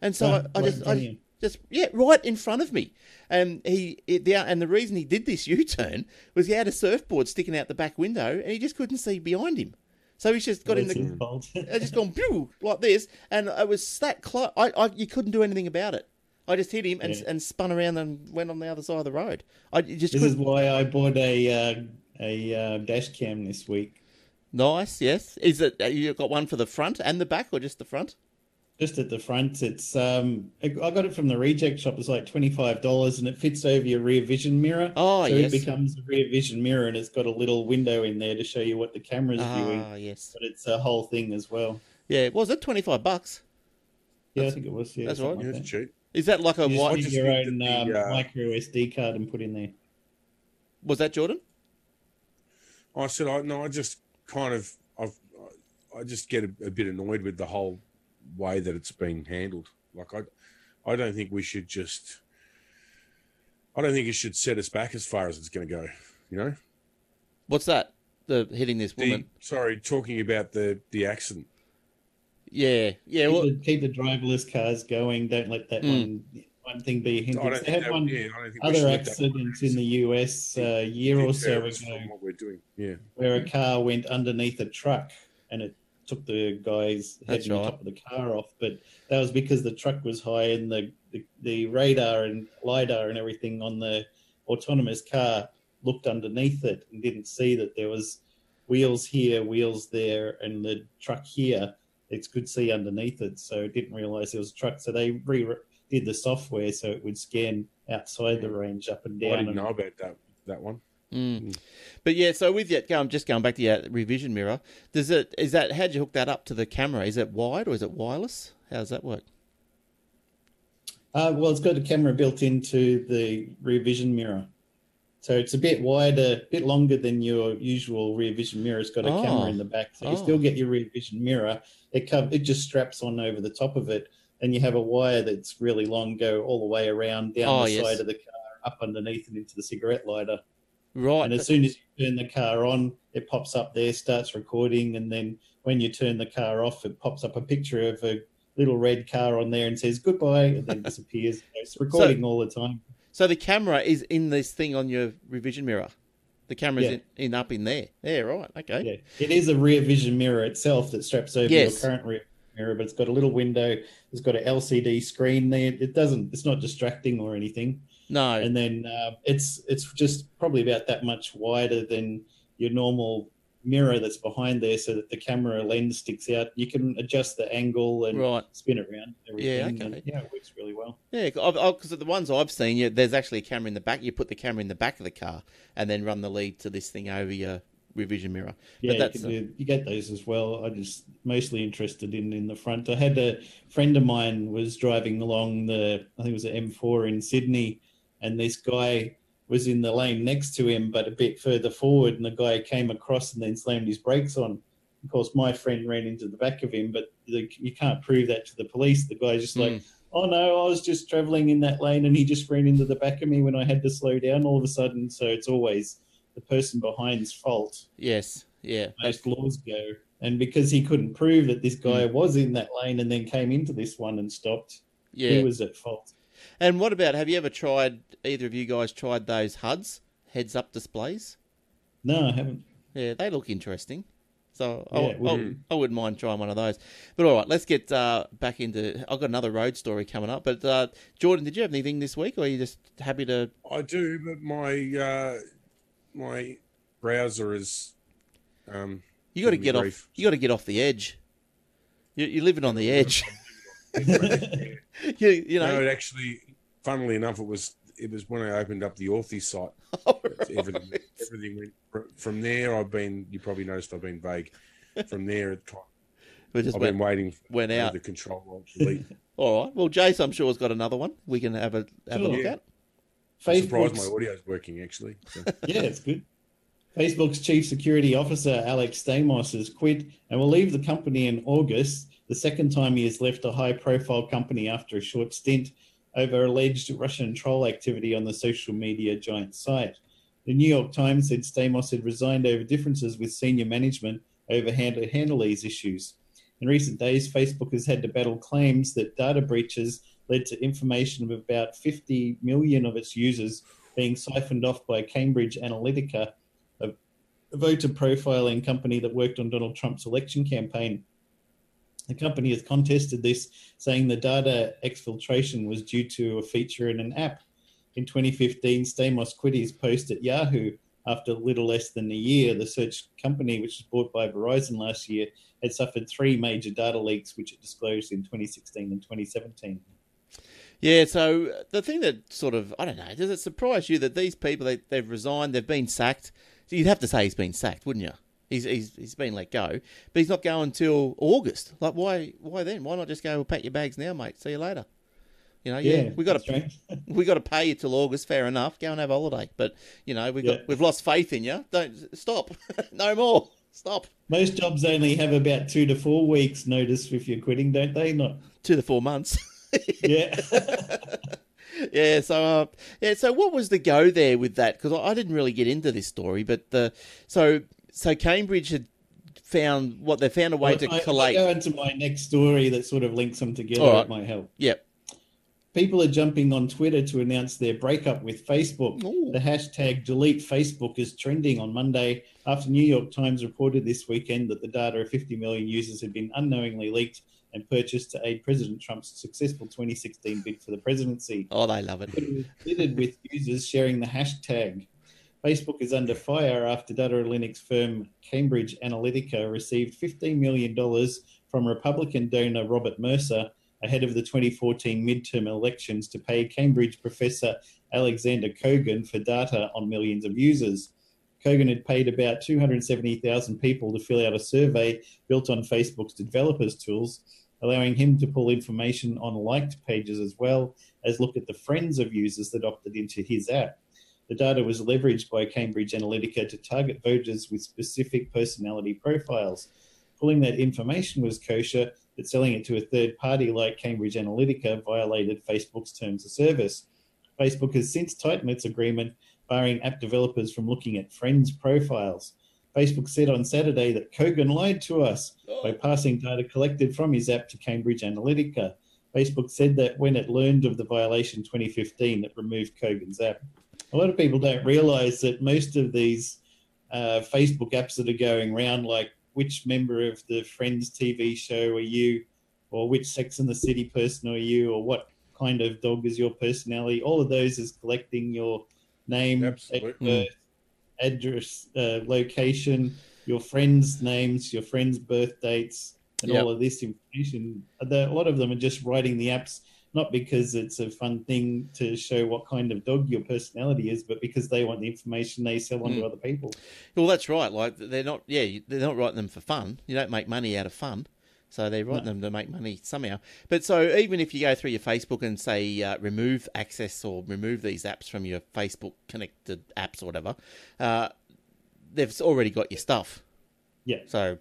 and so Oh, I, I just I, just yeah, right in front of me. And he it, the and the reason he did this (laughs) U turn was he had a surfboard sticking out the back window, and he just couldn't see behind him. So he's just got in the. I (laughs) just gone pew like this, and I was that close. I, I you couldn't do anything about it. I just hit him and, Yeah. and spun around and went on the other side of the road. I just This is couldn't. why I bought a uh, a uh, dash cam this week. Nice, yes. Is it uh, you got one for the front and the back, or just the front? Just at the front, it's um, I I got it from the reject shop. It's like twenty five dollars, and it fits over your rear vision mirror. Oh so yes. it becomes a rear vision mirror, and it's got a little window in there to show you what the camera's viewing. Ah yes. But it's a whole thing as well. Yeah. Was it twenty five bucks? Yeah, I think it was. Yeah, that's something right. Yeah, like it's that. cheap. Is that like a You white? just just your own at um, uh, micro SD card and put in there. Was that Jordan? I said, I no, I just kind of, I've, I just get a, a bit annoyed with the whole way that it's been handled. Like, I, I don't think we should just, I don't think it should set us back as far as it's going to go. You know, What's that? The hitting this the, woman. sorry, talking about the the accident. Yeah. Yeah. Keep, Well, the, keep the driverless cars going. Don't let that Mm. one one thing be a I hindrance. They had that, one yeah, I don't think we other should accident in the US uh, a year or so ago what we're doing. Yeah, where a car went underneath a truck and it took the guy's head That's and the top of the car off. But that was because the truck was high and the, the, the radar and LiDAR and everything on the autonomous car looked underneath it and didn't see that there was wheels here, wheels there, and the truck here. It could see underneath it, so it didn't realize there was a truck. So they re did the software so it would scan outside the range, up and down. I didn't and- know about that that one. Mm. But yeah, so with that, I'm just going back to your revision mirror, does it is that how'd you hook that up to the camera? Is it wired or is it wireless? How does that work? Uh, well, it's got a camera built into the rear vision mirror. So it's a bit wider, a bit longer than your usual rear vision mirror. It's got a Oh. camera in the back. So you Oh. still get your rear vision mirror. It co- it just straps on over the top of it. And you have a wire that's really long, go all the way around down Oh, the yes. side of the car, up underneath and into the cigarette lighter. Right. And as soon as you turn the car on, it pops up there, starts recording, and then when you turn the car off, it pops up a picture of a little red car on there and says goodbye and then disappears. (laughs) It's recording all the time. So the camera is in this thing on your revision mirror. The camera's Yeah. in, in up in there. Yeah, right. Okay. Yeah, it is a rear vision mirror itself that straps over Yes. your current rear mirror, but it's got a little window. It's got an LCD screen there. It doesn't. It's not distracting or anything. No. And then uh, it's it's just probably about that much wider than your normal mirror that's behind there, so that the camera lens sticks out. You can adjust the angle and right. spin it around. Yeah, okay. and, yeah, it works really well. Yeah, because the ones I've seen, yeah, there's actually a camera in the back. You put the camera in the back of the car and then run the lead to this thing over your revision mirror. Yeah, you, do, you get those as well. I'm just mostly interested in in the front. I had a friend of mine was driving along the I think it was an M4 in Sydney, and this guy was in the lane next to him, but a bit further forward, and the guy came across and then slammed his brakes on. Of course, my friend ran into the back of him, but the, you can't prove that to the police. The guy's just like, Mm. "Oh no, I was just traveling in that lane, and he just ran into the back of me when I had to slow down all of a sudden." So it's always the person behind's fault Yes. Yeah. most laws go. And because he couldn't prove that this guy Hmm. was in that lane and then came into this one and stopped, Yeah. he was at fault. And what about, have you ever tried, either of you guys tried those HUDs, heads up displays? No, I haven't. Yeah, they look interesting. So I, Yeah, I, wouldn't- I wouldn't mind trying one of those. But all right, let's get uh, back into. I've got another road story coming up. But uh, Jordan, did you have anything this week, or are you just happy to? I do, but my uh, my browser is. Um, You got to Give me get off. You got to get off the edge. You, you're living on the edge. (laughs) you, you no, know. it actually, funnily enough, it was it was when I opened up the Authy site. (laughs) Everything, everything went from there. I've been. You probably noticed I've been vague. From there, it, we just I've went, been waiting for went out. the control alt delete. (laughs) All right. Well, Jace, I'm sure has got another one. We can have a have a look Yeah. at. I'm surprised Facebook's, my audio's working actually. So, (laughs) yeah, it's good. Facebook's chief security officer, Alex Stamos, has quit and will leave the company in August, the second time he has left a high profile company after a short stint over alleged Russian troll activity on the social media giant site. The New York Times said Stamos had resigned over differences with senior management over how to handle these issues. In recent days, Facebook has had to battle claims that data breaches led to information of about 50 million of its users being siphoned off by Cambridge Analytica, a, a voter profiling company that worked on Donald Trump's election campaign. The company has contested this, saying the data exfiltration was due to a feature in an app. In 2015, Stamos quit his post at Yahoo after little less than a year. The search company, which was bought by Verizon last year, had suffered three major data leaks, which it disclosed in 2016 and 2017. Yeah, so the thing that sort of, I don't know, does it surprise you that these people, they, they've resigned, they've been sacked? You'd have to say he's been sacked, wouldn't you? He's, he's, he's been let go, but he's not going till August. Like, why why then? Why not just go, well, pack your bags now, mate, see you later? You know, yeah, we got to right. (laughs) we got to pay you till August. Fair enough. Go and have a holiday. But you know, we've Yeah. got we've lost faith in you. Don't stop. (laughs) no more. Stop. Most jobs only have about two to four weeks notice if you're quitting, don't they? Not Two to four months. (laughs) yeah. yeah. So uh, yeah. So what was the go there with that? Because I, I didn't really get into this story, but the so so Cambridge had found what they found a way to I, collate. I go into my next story that sort of links them together. All right. It might help. Yep. People are jumping on Twitter to announce their breakup with Facebook. Ooh. The hashtag delete Facebook is trending on Monday after New York Times reported this weekend that the data of 50 million users had been unknowingly leaked and purchased to aid President Trump's successful 2016 bid for the presidency. Oh, they love it. It was littered with users sharing the hashtag. Facebook is under fire after data analytics firm Cambridge Analytica received $15 million from Republican donor Robert Mercer ahead of the 2014 midterm elections to pay Cambridge professor Alexander Kogan for data on millions of users. Kogan had paid about 270,000 people to fill out a survey built on Facebook's developers tools, allowing him to pull information on liked pages as well as look at the friends of users that opted into his app. The data was leveraged by Cambridge Analytica to target voters with specific personality profiles. Pulling that information was kosher, but selling it to a third party like Cambridge Analytica violated Facebook's terms of service. Facebook has since tightened its agreement, barring app developers from looking at friends' profiles. Facebook said on Saturday that Kogan lied to us Oh. by passing data collected from his app to Cambridge Analytica. Facebook said that when it learned of the violation 2015, it removed Kogan's app. A lot of people don't realize that most of these uh, Facebook apps that are going around, like which member of the Friends TV show are you, or which Sex and the City person are you, or what kind of dog is your personality, all of those is collecting your name, Absolutely. birth, address, uh, location, your friends' names, your friends' birth dates, and Yep. all of this information. A lot of them are just writing the apps not because it's a fun thing to show what kind of dog your personality is, but because they want the information they sell on to Mm. other people. Well, that's right. Like they're not. Yeah, they're not writing them for fun. You don't make money out of fun. So they write No. them to make money somehow. But so even if you go through your Facebook and say uh, remove access or remove these apps from your Facebook connected apps or whatever, uh, they've already got your stuff. Yeah. So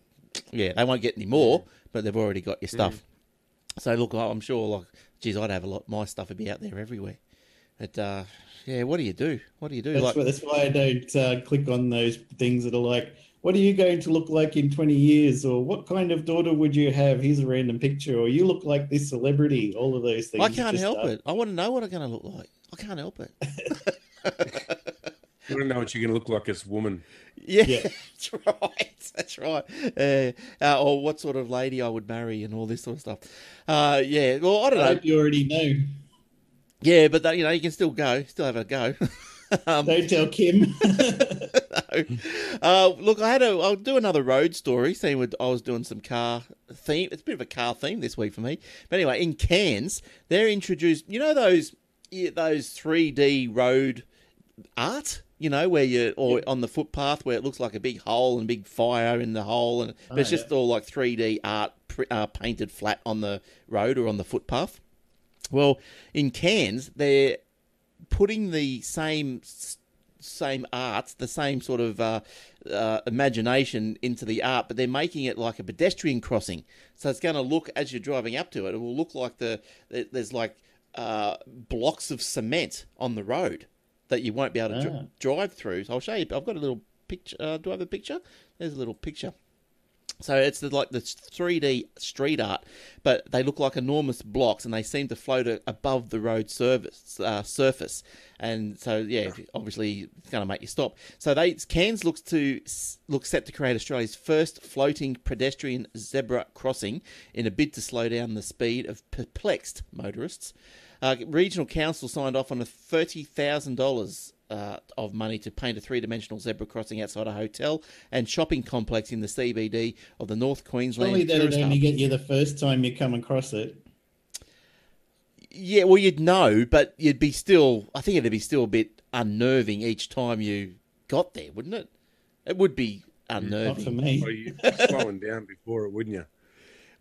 yeah, they won't get any more, but they've already got your stuff. So look, I'm sure like, geez, I'd have a lot. My stuff would be out there everywhere. But uh, yeah, what do you do? What do you do? That's, like, why, that's why I don't uh, click on those things that are like, what are you going to look like in 20 years? Or what kind of daughter would you have? Here's a random picture. Or you look like this celebrity. All of those things. I can't help are- it. I want to know what I'm going to look like. I can't help it. (laughs) (laughs) You want to know what you're going to look like as a woman. Yeah, Yeah. (laughs) that's right. That's right. Uh, uh, or what sort of lady I would marry and all this sort of stuff. Uh, yeah. Well, I don't I know. hope you already know. Yeah, but that, you know, you can still go, still have a go. (laughs) um, Don't tell Kim. (laughs) no. uh, look, I had a. I'll do another road story. Seeing with I was doing some car theme. It's a bit of a car theme this week for me. But anyway, in Cairns, they're introduced. You know those yeah, those three D road art. You know where you or on the footpath where it looks like a big hole and big fire in the hole, and but Oh, it's just all like three D art uh, painted flat on the road or on the footpath. Well, in Cairns, they're putting the same same arts, the same sort of uh, uh, imagination into the art, but they're making it like a pedestrian crossing. So it's going to look as you're driving up to it. It will look like the there's like uh, blocks of cement on the road that you won't be able to dr- Ah. drive through. So I'll show you. I've got a little picture. Uh, do I have a picture? There's a little picture. So it's the, like the 3D street art, but they look like enormous blocks, and they seem to float above the road surface. Uh, surface, and so yeah, obviously it's going to make you stop. So they Cairns looks to look set to create Australia's first floating pedestrian zebra crossing in a bid to slow down the speed of perplexed motorists. Uh, regional council signed off on a thirty thousand dollars uh, of money to paint a three-dimensional zebra crossing outside a hotel and shopping complex in the CBD of the North Queensland Surely that'd only get you the first time you come across it. Yeah, well, you'd know, but you'd be still. I think it'd be still a bit unnerving each time you got there, wouldn't it? It would be unnerving. Not for me. Well, you'd be slowing down before it, wouldn't you?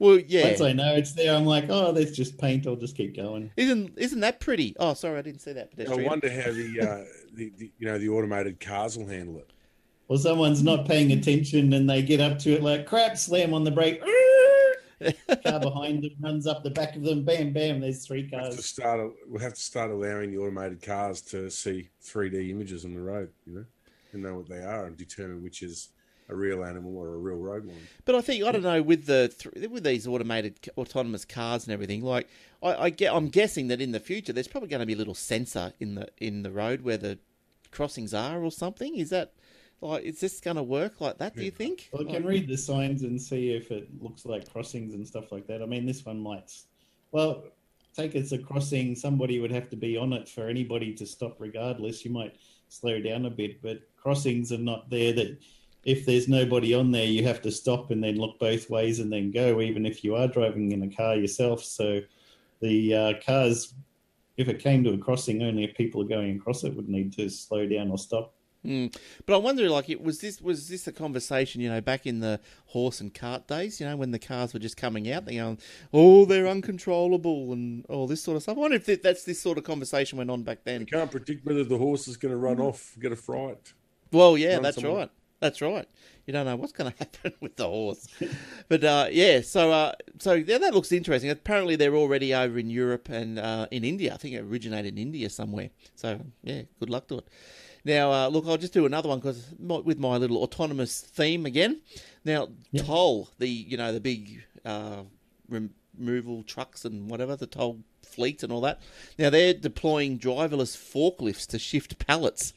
Well, yeah. Once I know it's there, I'm like, oh, that's just paint. I'll just keep going. Isn't isn't that pretty? Oh, sorry, I didn't see that I wonder how the, (laughs) uh, the, the you know the automated cars will handle it. Or someone's not paying attention and they get up to it like crap, slam on the brake. (laughs) Car behind them runs up the back of them. Bam, bam. There's three We'll have to cars. start. We'll have to start allowing the automated cars to see 3D images on the road. You know, and know what they are and determine which is a real animal or a real road one. But I think I don't know with the with these automated autonomous cars and everything. Like I, I get, I'm guessing that in the future there's probably going to be a little sensor in the in the road where the crossings are or something. Is that like is this going to work like that? Do you hmm. think? Well, I can read the signs and see if it looks like crossings and stuff like that. I mean, this one might. Well, take it's a crossing. Somebody would have to be on it for anybody to stop, regardless. You might slow down a bit, but crossings are not there that if there's nobody on there, you have to stop and then look both ways and then go, even if you are driving in a car yourself. So the uh, cars, if it came to a crossing, only if people are going across it would need to slow down or stop. Mm. But I wonder, like, it was this was this a conversation, you know, back in the horse and cart days, you know, when the cars were just coming out, they going, oh, they're uncontrollable and all this sort of stuff. I wonder if that- that's this sort of conversation went on back then. You can't predict whether the horse is going to run off, get a fright. Well, yeah, Run that's someone. right. That's right. You don't know what's going (laughs) to happen with the horse, but uh, yeah. So, uh, so yeah, that looks interesting. Apparently, they're already over in Europe and uh, in India. I think it originated in India somewhere. So, yeah, good luck to it. Now, uh, look, I'll just do another one because with my little autonomous theme again. Now, Yep. Toll, the you know the big uh, rem- removal trucks and whatever, the Toll fleet and all that. Now they're deploying driverless forklifts to shift pallets.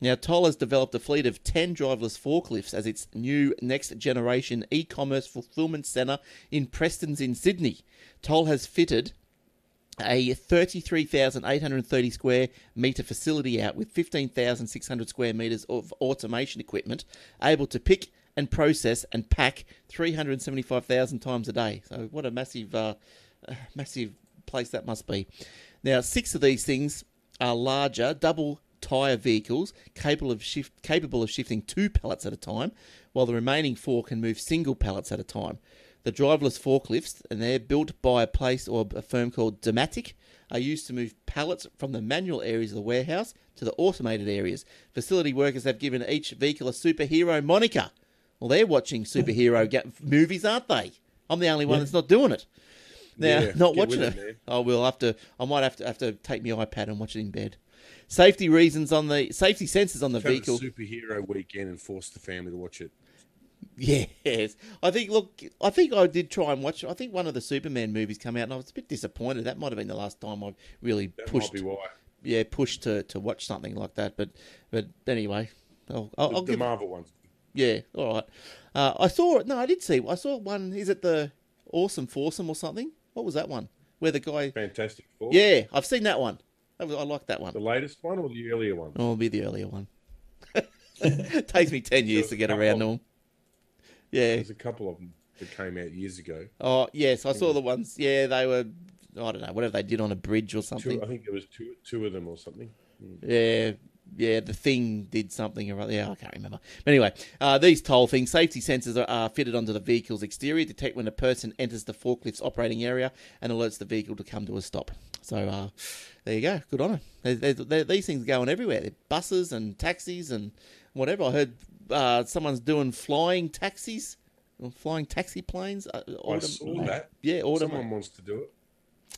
Now, Toll has developed a fleet of 10 driverless forklifts as its new next generation e commerce fulfillment centre in Prestons in Sydney. Toll has fitted a 33,830 square metre facility out with 15,600 square metres of automation equipment able to pick and process and pack 375,000 times a day. So, what a massive, uh, massive place that must be. Now, six of these things are larger, double tyre vehicles capable of shift capable of shifting two pallets at a time, while the remaining four can move single pallets at a time. The driverless forklifts, and they're built by a place or a firm called Dematic, are used to move pallets from the manual areas of the warehouse to the automated areas. Facility workers have given each vehicle a superhero moniker. Well, they're watching superhero (laughs) ga- movies, aren't they? I'm the only one Yeah. that's not doing it. Now, Yeah, not watching it. it. I will have to. I might have to have to take my iPad and watch it in bed. Safety reasons on the safety sensors on the a vehicle. superhero weekend and force the family to watch it. Yes, I think. Look, I think I did try and watch. I think one of the Superman movies come out, and I was a bit disappointed. That might have been the last time I really That pushed. might be why. Yeah, pushed to, to watch something like that. But but anyway, I'll, I'll, The, I'll the give. Marvel ones. Yeah, all right. Uh, I saw it. No, I did see. I saw one. Is it the Awesome Foursome or something? What was that one? Where the guy? Fantastic Four. Yeah, I've seen that one. That was, I like that one. The latest one or the earlier one? Oh, it'll be the earlier one. (laughs) (laughs) Takes me ten years to get around to them. Yeah. There's a couple of them that came out years ago. Oh yes, I saw the ones. Yeah, they were. I don't know whatever they did on a bridge or Two, something. I think there was two, two of them or something. Yeah, yeah. The thing did something or other. Yeah, I can't remember. But anyway, uh, these toll things, safety sensors are, are fitted onto the vehicle's exterior, detect when a person enters the forklift's operating area, and alerts the vehicle to come to a stop. So uh, there you go. Good on it. There- there- there- these things are going everywhere. They're buses and taxis and whatever. I heard uh, someone's doing flying taxis, or flying taxi planes. Uh, I saw that. Yeah, autom- Someone wants to do it.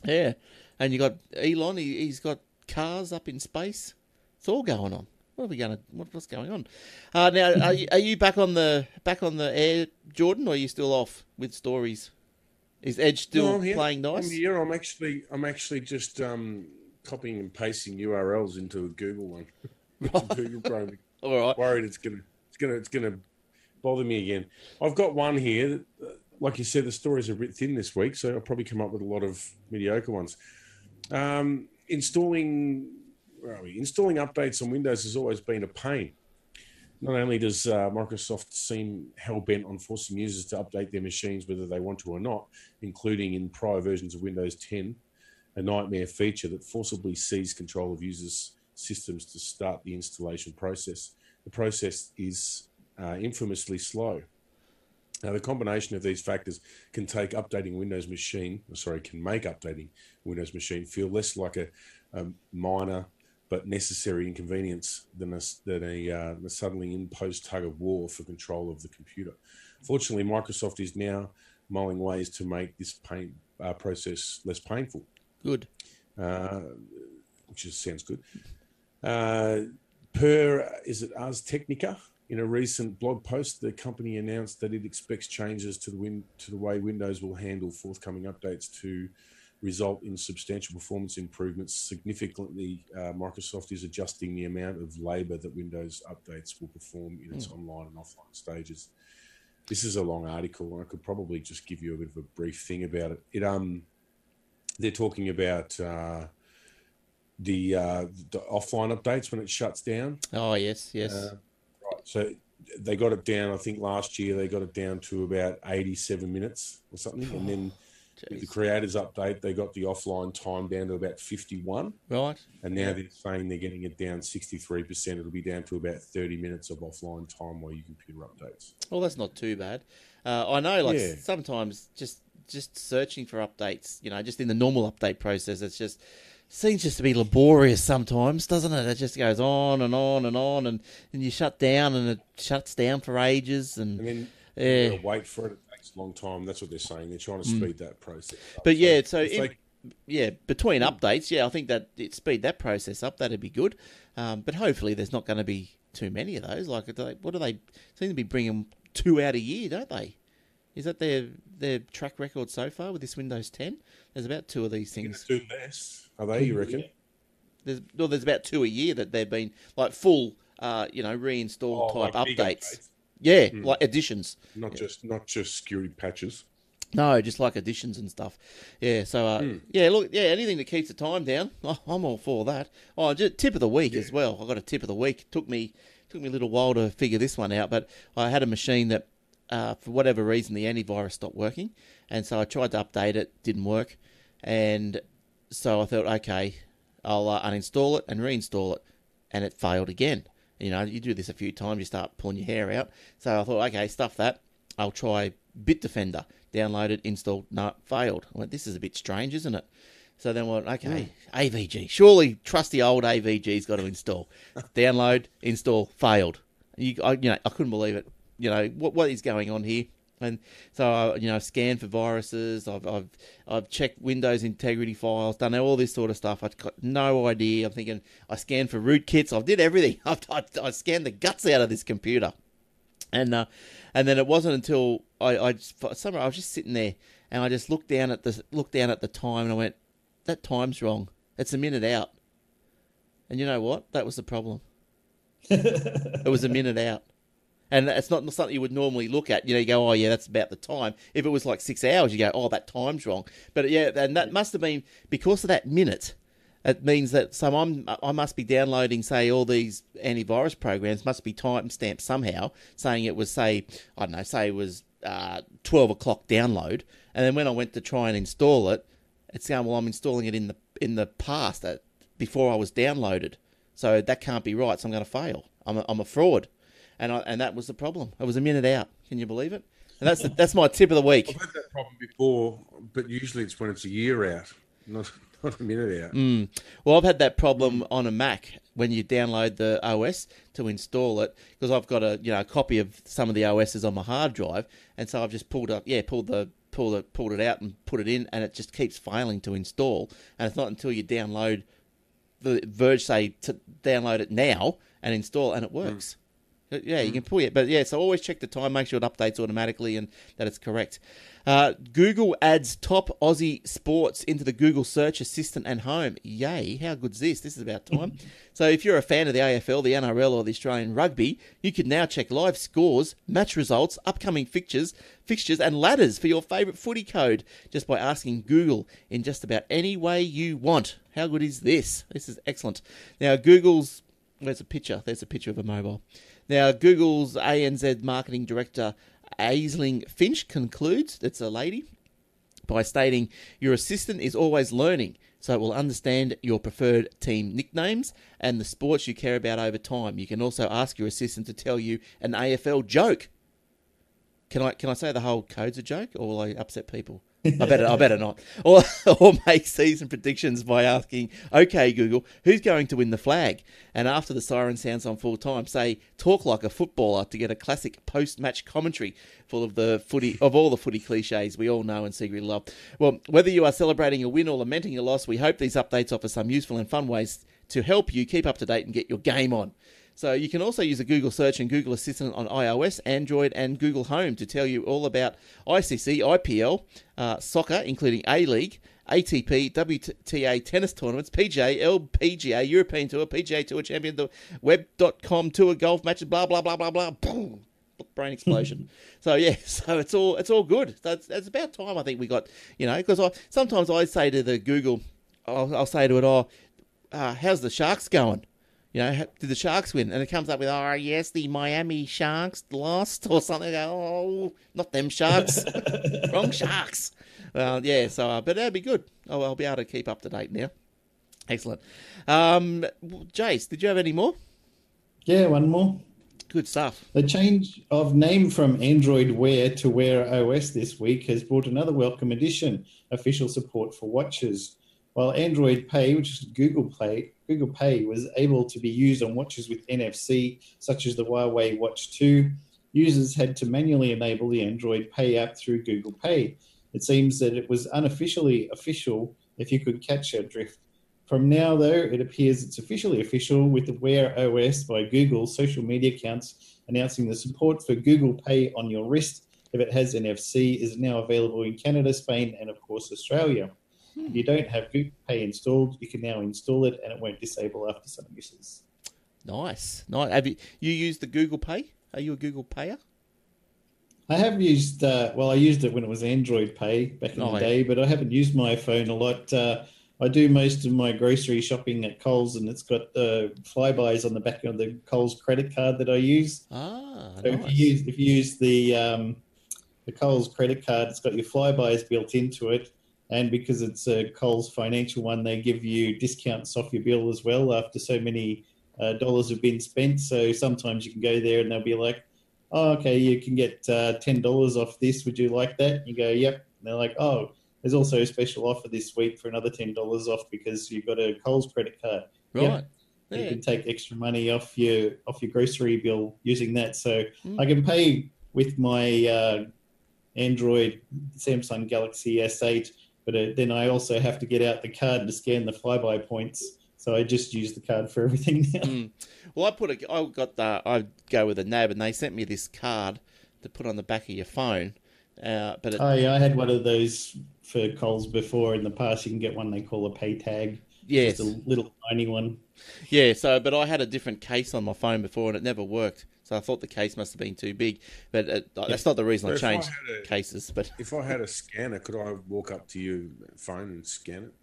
yeah, and you got Elon. He, he's got cars up in space. It's all going on. What are we going to? What, what's going on? Uh, now, are you, are you back on the back on the air, Jordan, or are you still off with stories? Is Edge still No, playing nice? I'm here. I'm actually, I'm actually just um, copying and pasting URLs into a Google one. (laughs) Google Chrome. All right. Worried it's gonna, it's gonna, it's gonna bother me again. I've got one here. That, uh, like you said, the stories are a bit thin this week, so I'll probably come up with a lot of mediocre ones. Um, installing, where are we? Installing updates on Windows has always been a pain. Not only does uh, Microsoft seem hell bent on forcing users to update their machines whether they want to or not, including in prior versions of Windows 10, a nightmare feature that forcibly seized control of users' systems to start the installation process. The process is uh, infamously slow. Now, the combination of these factors can take updating Windows machine, sorry, can make updating Windows machine feel less like a, a minor but necessary inconvenience than a, than a, uh, a suddenly imposed tug of war for control of the computer. Fortunately, Microsoft is now mulling ways to make this pain uh, process less painful Good. uh, which is, sounds good. Uh, per is it Ars Technica? In a recent blog post, the company announced that it expects changes to the win- to the way Windows will handle forthcoming updates to result in substantial performance improvements. Significantly, uh, Microsoft is adjusting the amount of labour that Windows updates will perform in its online and offline stages. This is a long article, and I could probably just give you a bit of a brief thing about it. It um they're talking about uh, the uh, the offline updates when it shuts down. Oh yes, yes. Uh, right. So they got it down. I think last year they got it down to about eighty-seven minutes or something, and then with the creators update, they got the offline time down to about fifty-one, Right. and now they're saying they're getting it down sixty-three percent. It'll be down to about thirty minutes of offline time while your computer updates. Well, that's not too bad. Uh, I know, like Yeah. sometimes just just searching for updates, you know, just in the normal update process, it's just seems just to be laborious sometimes, doesn't it? It just goes on and on and on, and and you shut down, and it shuts down for ages, and And then Yeah. Wait for it. A long time. That's what they're saying. They're trying to speed that process. up. But yeah, so if they- yeah, between updates, yeah, I think that it speed that process up. That'd be good. Um, but hopefully, there's not going to be too many of those. Like, they, what do they seem to be bringing two out a year, don't they? Is that their their track record so far with this Windows 10? There's about two of these things. Do less, are they? You reckon? There's well, there's about two a year that they've been like full, uh, you know, reinstall Oh, type like updates. updates. Yeah, like additions. Not just not just security patches. No, just like additions and stuff. Yeah, so uh, Hmm. yeah, look, yeah, anything that keeps the time down, (laughs) I'm all for that. Oh, just tip of the week as well. I got a tip of the week. Took me took me a little while to figure this one out, but I had a machine that, uh, for whatever reason, the antivirus stopped working, and so I tried to update it, didn't work, and so I thought, okay, I'll uh, uninstall it and reinstall it, and it failed again. You know, you do this a few times, you start pulling your hair out. So I thought, okay, stuff that. I'll try Bitdefender. Downloaded, installed, no, failed. I went, this is a bit strange, isn't it? So then I went, okay, hmm. AVG. Surely trusty old AVG's got to install. (laughs) Download, install, failed. You, I, you know, I couldn't believe it. You know, what what is going on here? And so I, you know, I've scanned for viruses. I've I've I've checked Windows integrity files, done all this sort of stuff. I've got no idea. I'm thinking I scanned for rootkits. I've did everything. (laughs) I've, I, I scanned the guts out of this computer, and uh, and then it wasn't until I I just, for some I was just sitting there and I just looked down at the looked down at the time and I went, that time's wrong. It's a minute out. And you know what? That was the problem. (laughs) it was a minute out. And it's not something you would normally look at. You know, you go, oh, yeah, that's about the time. If it was like six hours, you go, oh, that time's wrong. But yeah, and that must have been because of that minute. It means that so I'm I must be downloading, say, all these antivirus programs must be time stamped somehow, saying it was say I don't know, say it was uh, twelve o'clock download, and then when I went to try and install it, it's saying, well, I'm installing it in the in the past that before I was downloaded, so that can't be right. So I'm going to fail. I'm a, I'm a fraud, and I, and that was the problem. It was a minute out. Can you believe it? And that's the, that's my tip of the week. I've had that problem before, but usually it's when it's a year out, not (laughs) not a minute out. Mm. Well, I've had that problem on a Mac when you download the OS to install it because I've got a you know a copy of some of the OSs on my hard drive, and so I've just pulled up yeah pulled the pulled it pulled it out and put it in, and it just keeps failing to install. And it's not until you download the Verge say to download it now and install, and it works. Yeah, you can pull it, but yeah. So always check the time, make sure it updates automatically, and that it's correct. Uh, Google adds top Aussie sports into the Google Search Assistant and Home. Yay! How good's this? This is about (laughs) time. so if you're a fan of the AFL, the NRL, or the Australian rugby, you can now check live scores, match results, upcoming fixtures, fixtures, and ladders for your favourite footy code just by asking Google in just about any way you want. How good is this? This is excellent. Now Google's there's a picture. There's a picture of a mobile. Now, Google's ANZ marketing director, Aisling Finch, concludes that's a lady by stating your assistant is always learning, so it will understand your preferred team nicknames and the sports you care about over time. You can also ask your assistant to tell you an AFL joke. Can I can I say the whole code's a joke, or will I upset people? I better I better not. Or or make season predictions by asking, okay, Google, who's going to win the flag? And after the siren sounds on full time, say talk like a footballer to get a classic post match commentary full of the footy of all the footy cliches we all know and secretly love. Well, whether you are celebrating a win or lamenting a loss, we hope these updates offer some useful and fun ways to help you keep up to date and get your game on. So you can also use a Google search and Google Assistant on iOS, Android, and Google Home to tell you all about ICC, IPL, uh, soccer, including A League, ATP, WTA tennis tournaments, PGA, LPGA, European Tour, PGA Tour Champion, the Web.com Tour golf matches, blah blah blah blah blah. Boom. Brain explosion. (laughs) so yeah, (laughs) so it's all it's all good. So it's, it's about time I think we got you know because I sometimes I say to the Google, I'll, I'll say to it, oh, uh, how's the Sharks going? You know, did the Sharks win? And it comes up with, oh, yes, the Miami Sharks lost or something. Oh, not them Sharks. (laughs) Wrong Sharks. Well, yeah, so, uh, but that'd be good. Oh, I'll be able to keep up to date now. Excellent. Um, Jace, did you have any more? Yeah, one more. Good stuff. The change of name from Android Wear to Wear OS this week has brought another welcome addition official support for watches. While Android Pay, which is Google Play, Google Pay was able to be used on watches with NFC, such as the Huawei Watch 2, users had to manually enable the Android Pay app through Google Pay. It seems that it was unofficially official if you could catch our drift. From now, though, it appears it's officially official with the Wear OS by Google social media accounts announcing the support for Google Pay on your wrist if it has NFC is now available in Canada, Spain, and of course Australia. If you don't have Google Pay installed, you can now install it and it won't disable after some uses. Nice, nice. Have you you used the Google Pay? Are you a Google Payer? I have used, uh, well, I used it when it was Android Pay back in Oh, the day, but I haven't used my phone a lot. Uh, I do most of my grocery shopping at Coles, and it's got uh, Flybuys on the back of the Coles credit card that I use. Ah, So nice. if you use if you use the um, the Coles credit card, it's got your Flybuys built into it, and because it's a Coles financial one, they give you discounts off your bill as well after so many uh, dollars have been spent. So sometimes you can go there and they'll be like, "Oh, okay, you can get uh, ten dollars off this. Would you like that?" You go, "Yep." And they're like, "Oh." There's also a special offer this week for another ten dollars off because you've got a Coles credit card. right. You Yeah. can take extra money off your off your grocery bill using that. So Mm. I can pay with my uh, Android Samsung Galaxy S8, but uh, then I also have to get out the card to scan the Flybuy points. So I just use the card for everything now. Mm. Well, I put a, I got the, I go with a NAB, and they sent me this card to put on the back of your phone. Uh, but it, Oh yeah, I had one of those for Coles before in the past. You can get one they call a PayTag. yes, Just a little tiny one. yeah. So, but I had a different case on my phone before, and it never worked. So I thought the case must have been too big. But it, that's not the reason I I changed had a- cases. But (laughs) If I had a scanner, could I walk up to your phone and scan it?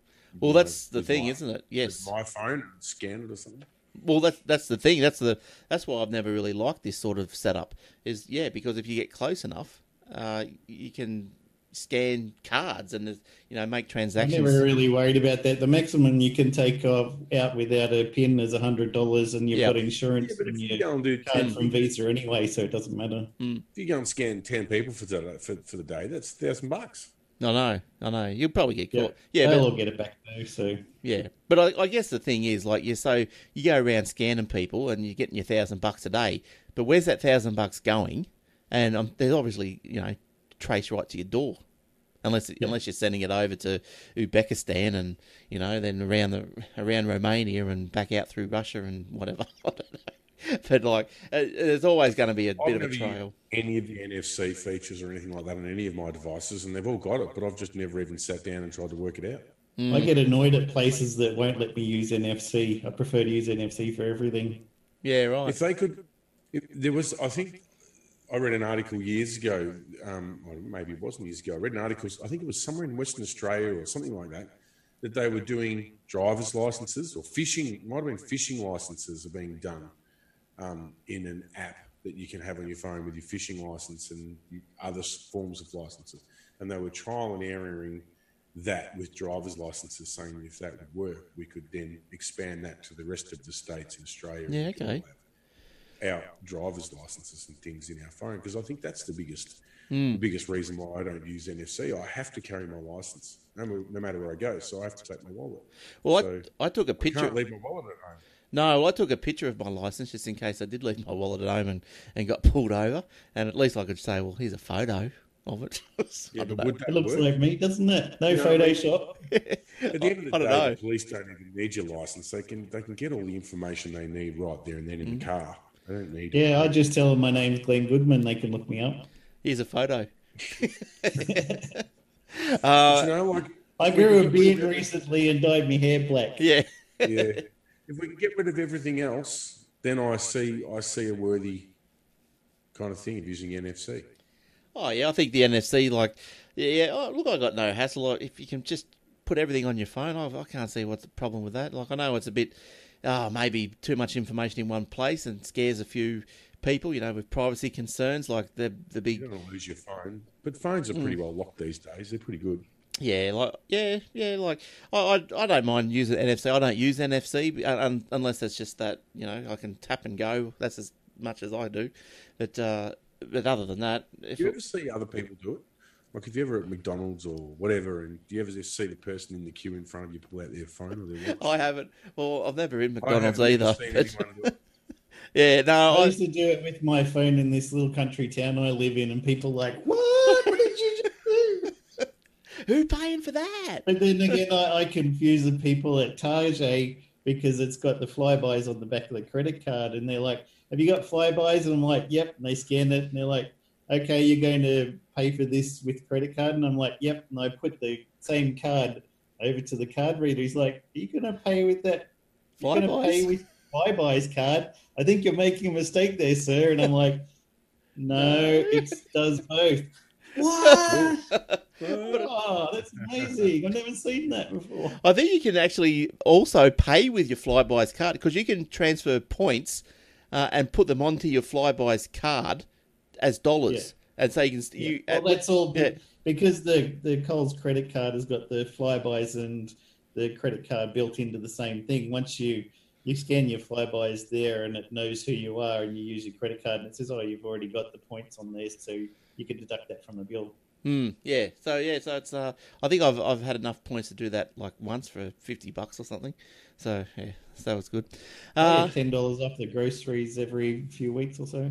well, that's the thing, my- isn't it? Yes. My phone and scan it or something. Well, that's that's the thing. That's the that's why I've never really liked this sort of setup. Is yeah, because if you get close enough, uh, you can scan cards and you know make transactions. I'm never really worried about that. The maximum you can take off, out without a pin is hundred dollars, and you've Yeah. got insurance Yeah, but if and you your go and do card 10, from Visa anyway, so it doesn't matter. if you go and scan ten people for the for, for the day, that's thousand bucks. I know, I know. You'll probably get caught. Yeah, they'll but, get it back though. So yeah. But I, I guess the thing is, like, you so you go around scanning people and you're getting your thousand bucks a day. But where's that thousand bucks going? And um, there's obviously you know trace right to your door, unless unless you're sending it over to Uzbekistan and you know then around the around Romania and back out through Russia and whatever. (laughs) I don't know. But like, uh, there's always going to be a I've bit of a never trail. any of the NFC features or anything like that on any of my devices, and they've all got it, but I've just never even sat down and tried to work it out. I get annoyed at places that won't let me use NFC. I prefer to use NFC for everything. Yeah, right. If they could, if there was, I think, I read an article years ago, um, or maybe it wasn't years ago. I read an article, I think it was somewhere in Western Australia or something like that, that they were doing driver's licenses or fishing, might have been fishing licenses are being done um, in an app that you can have on your phone with your fishing license and other forms of licenses. And they were trial and erroring that with driver's licenses, saying if that would work, we could then expand that to the rest of the states in Australia. Yeah, okay. All have Our driver's licenses and things in our phone because I think that's the biggest, hmm. the biggest reason why I don't use NFC. I have to carry my license no, no matter where I go, so I have to take my wallet. Well, So, I, I took a I picture. can't leave my wallet at home. No, well, I took a picture of my license just in case I did leave my wallet at home and, and got pulled over, and at least I could say, well, here's a photo of it. (laughs) Yeah, don't but would that It looks work? like me, doesn't it? No You know I mean? Photoshop. (laughs) At the end of the I day, know. the police don't even need your license. They can they can get all the information they need right there and then in the hmm. car. They don't need. Yeah, I just tell them my name's Glenn Goodman. They can look me up. Here's a photo. (laughs) (laughs) Uh, but you know, like I grew a beard recently and dyed my hair black. (laughs) Yeah. yeah, if we can get rid of everything else, then I see I see a worthy kind of thing of using NFC. Oh yeah, I think the NFC, like, yeah, yeah. Oh, look, I got no hassle. If you can just put everything on your phone, I, I can't see what's the problem with that. Like, I know it's a bit, oh, maybe too much information in one place and scares a few people, you know, with privacy concerns, like the the big. You don't lose your phone, but phones are pretty mm. well locked these days. They're pretty good. yeah, like, yeah, yeah, like, I, I, I don't mind using NFC. I don't use NFC un, uh, un, unless it's just that, you know, I can tap and go. That's as much as I do, but uh, but other than that, if Do you it- ever see other people do it? Like if you're ever at McDonald's or whatever, and do you ever just see the person in the queue in front of you pull out their phone or their watch? I haven't. Well, I've never in I McDonald's haven't either. seen but- anyone do (laughs) it. yeah, no, I I, used to do it with my phone in this little country town I live in, and people like, "What? What did you just do?" (laughs) Who paying for that? But then again, I, I confuse the people at Target because it's got the Flybuys on the back of the credit card, and they're like, "Have you got Flybuys?" And I'm like, "Yep." And they scan it, and they're like, "Okay, you're going to pay for this with credit card?" And I'm like, "Yep." And I put the same card over to the card reader. He's like, "Are you going to pay with that? You're going to pay Flybuys? with Flybuys card? I think you're making a mistake there, sir." And I'm like, (laughs) "No, it does both." (laughs) What? Oh, that's amazing! I've never seen that before. I think you can actually also pay with your Flybuys card because you can transfer points uh, and put them onto your Flybuys card as dollars, and so you can. st- You, well, that's all be- yeah. because the the Coles credit card has got the Flybuys and the credit card built into the same thing. Once you you scan your Flybuys there, and it knows who you are, and you use your credit card, and it says, "Oh, you've already got the points on there, so you can deduct that from the bill." Hmm, yeah. So yeah. So it's. Uh, I think I've I've had enough points to do that like once for fifty bucks or something. So yeah, so that was good. Uh, ten dollars off the groceries every few weeks or so.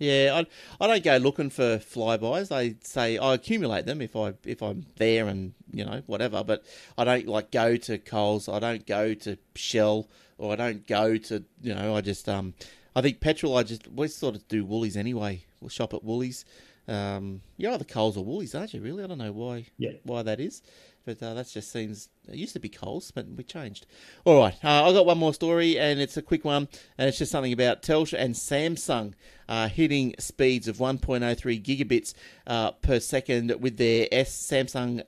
Yeah, I I don't go looking for Flybuys. I say I accumulate them if I if I'm there and you know whatever. But I don't like go to Coles. I don't go to Shell or I don't go to you know. I just um I think petrol. I just we sort of do Woolies anyway. We'll shop at Woolies. Um, you're either Coles or Woolies, aren't you? Really, I don't know why Yeah. why that is. But uh, that just seems it used to be Coles, but we changed. All right, uh, I've got one more story, and it's a quick one, and it's just something about Telstra and Samsung uh, hitting speeds of 1.03 gigabits uh, per second with their S Samsung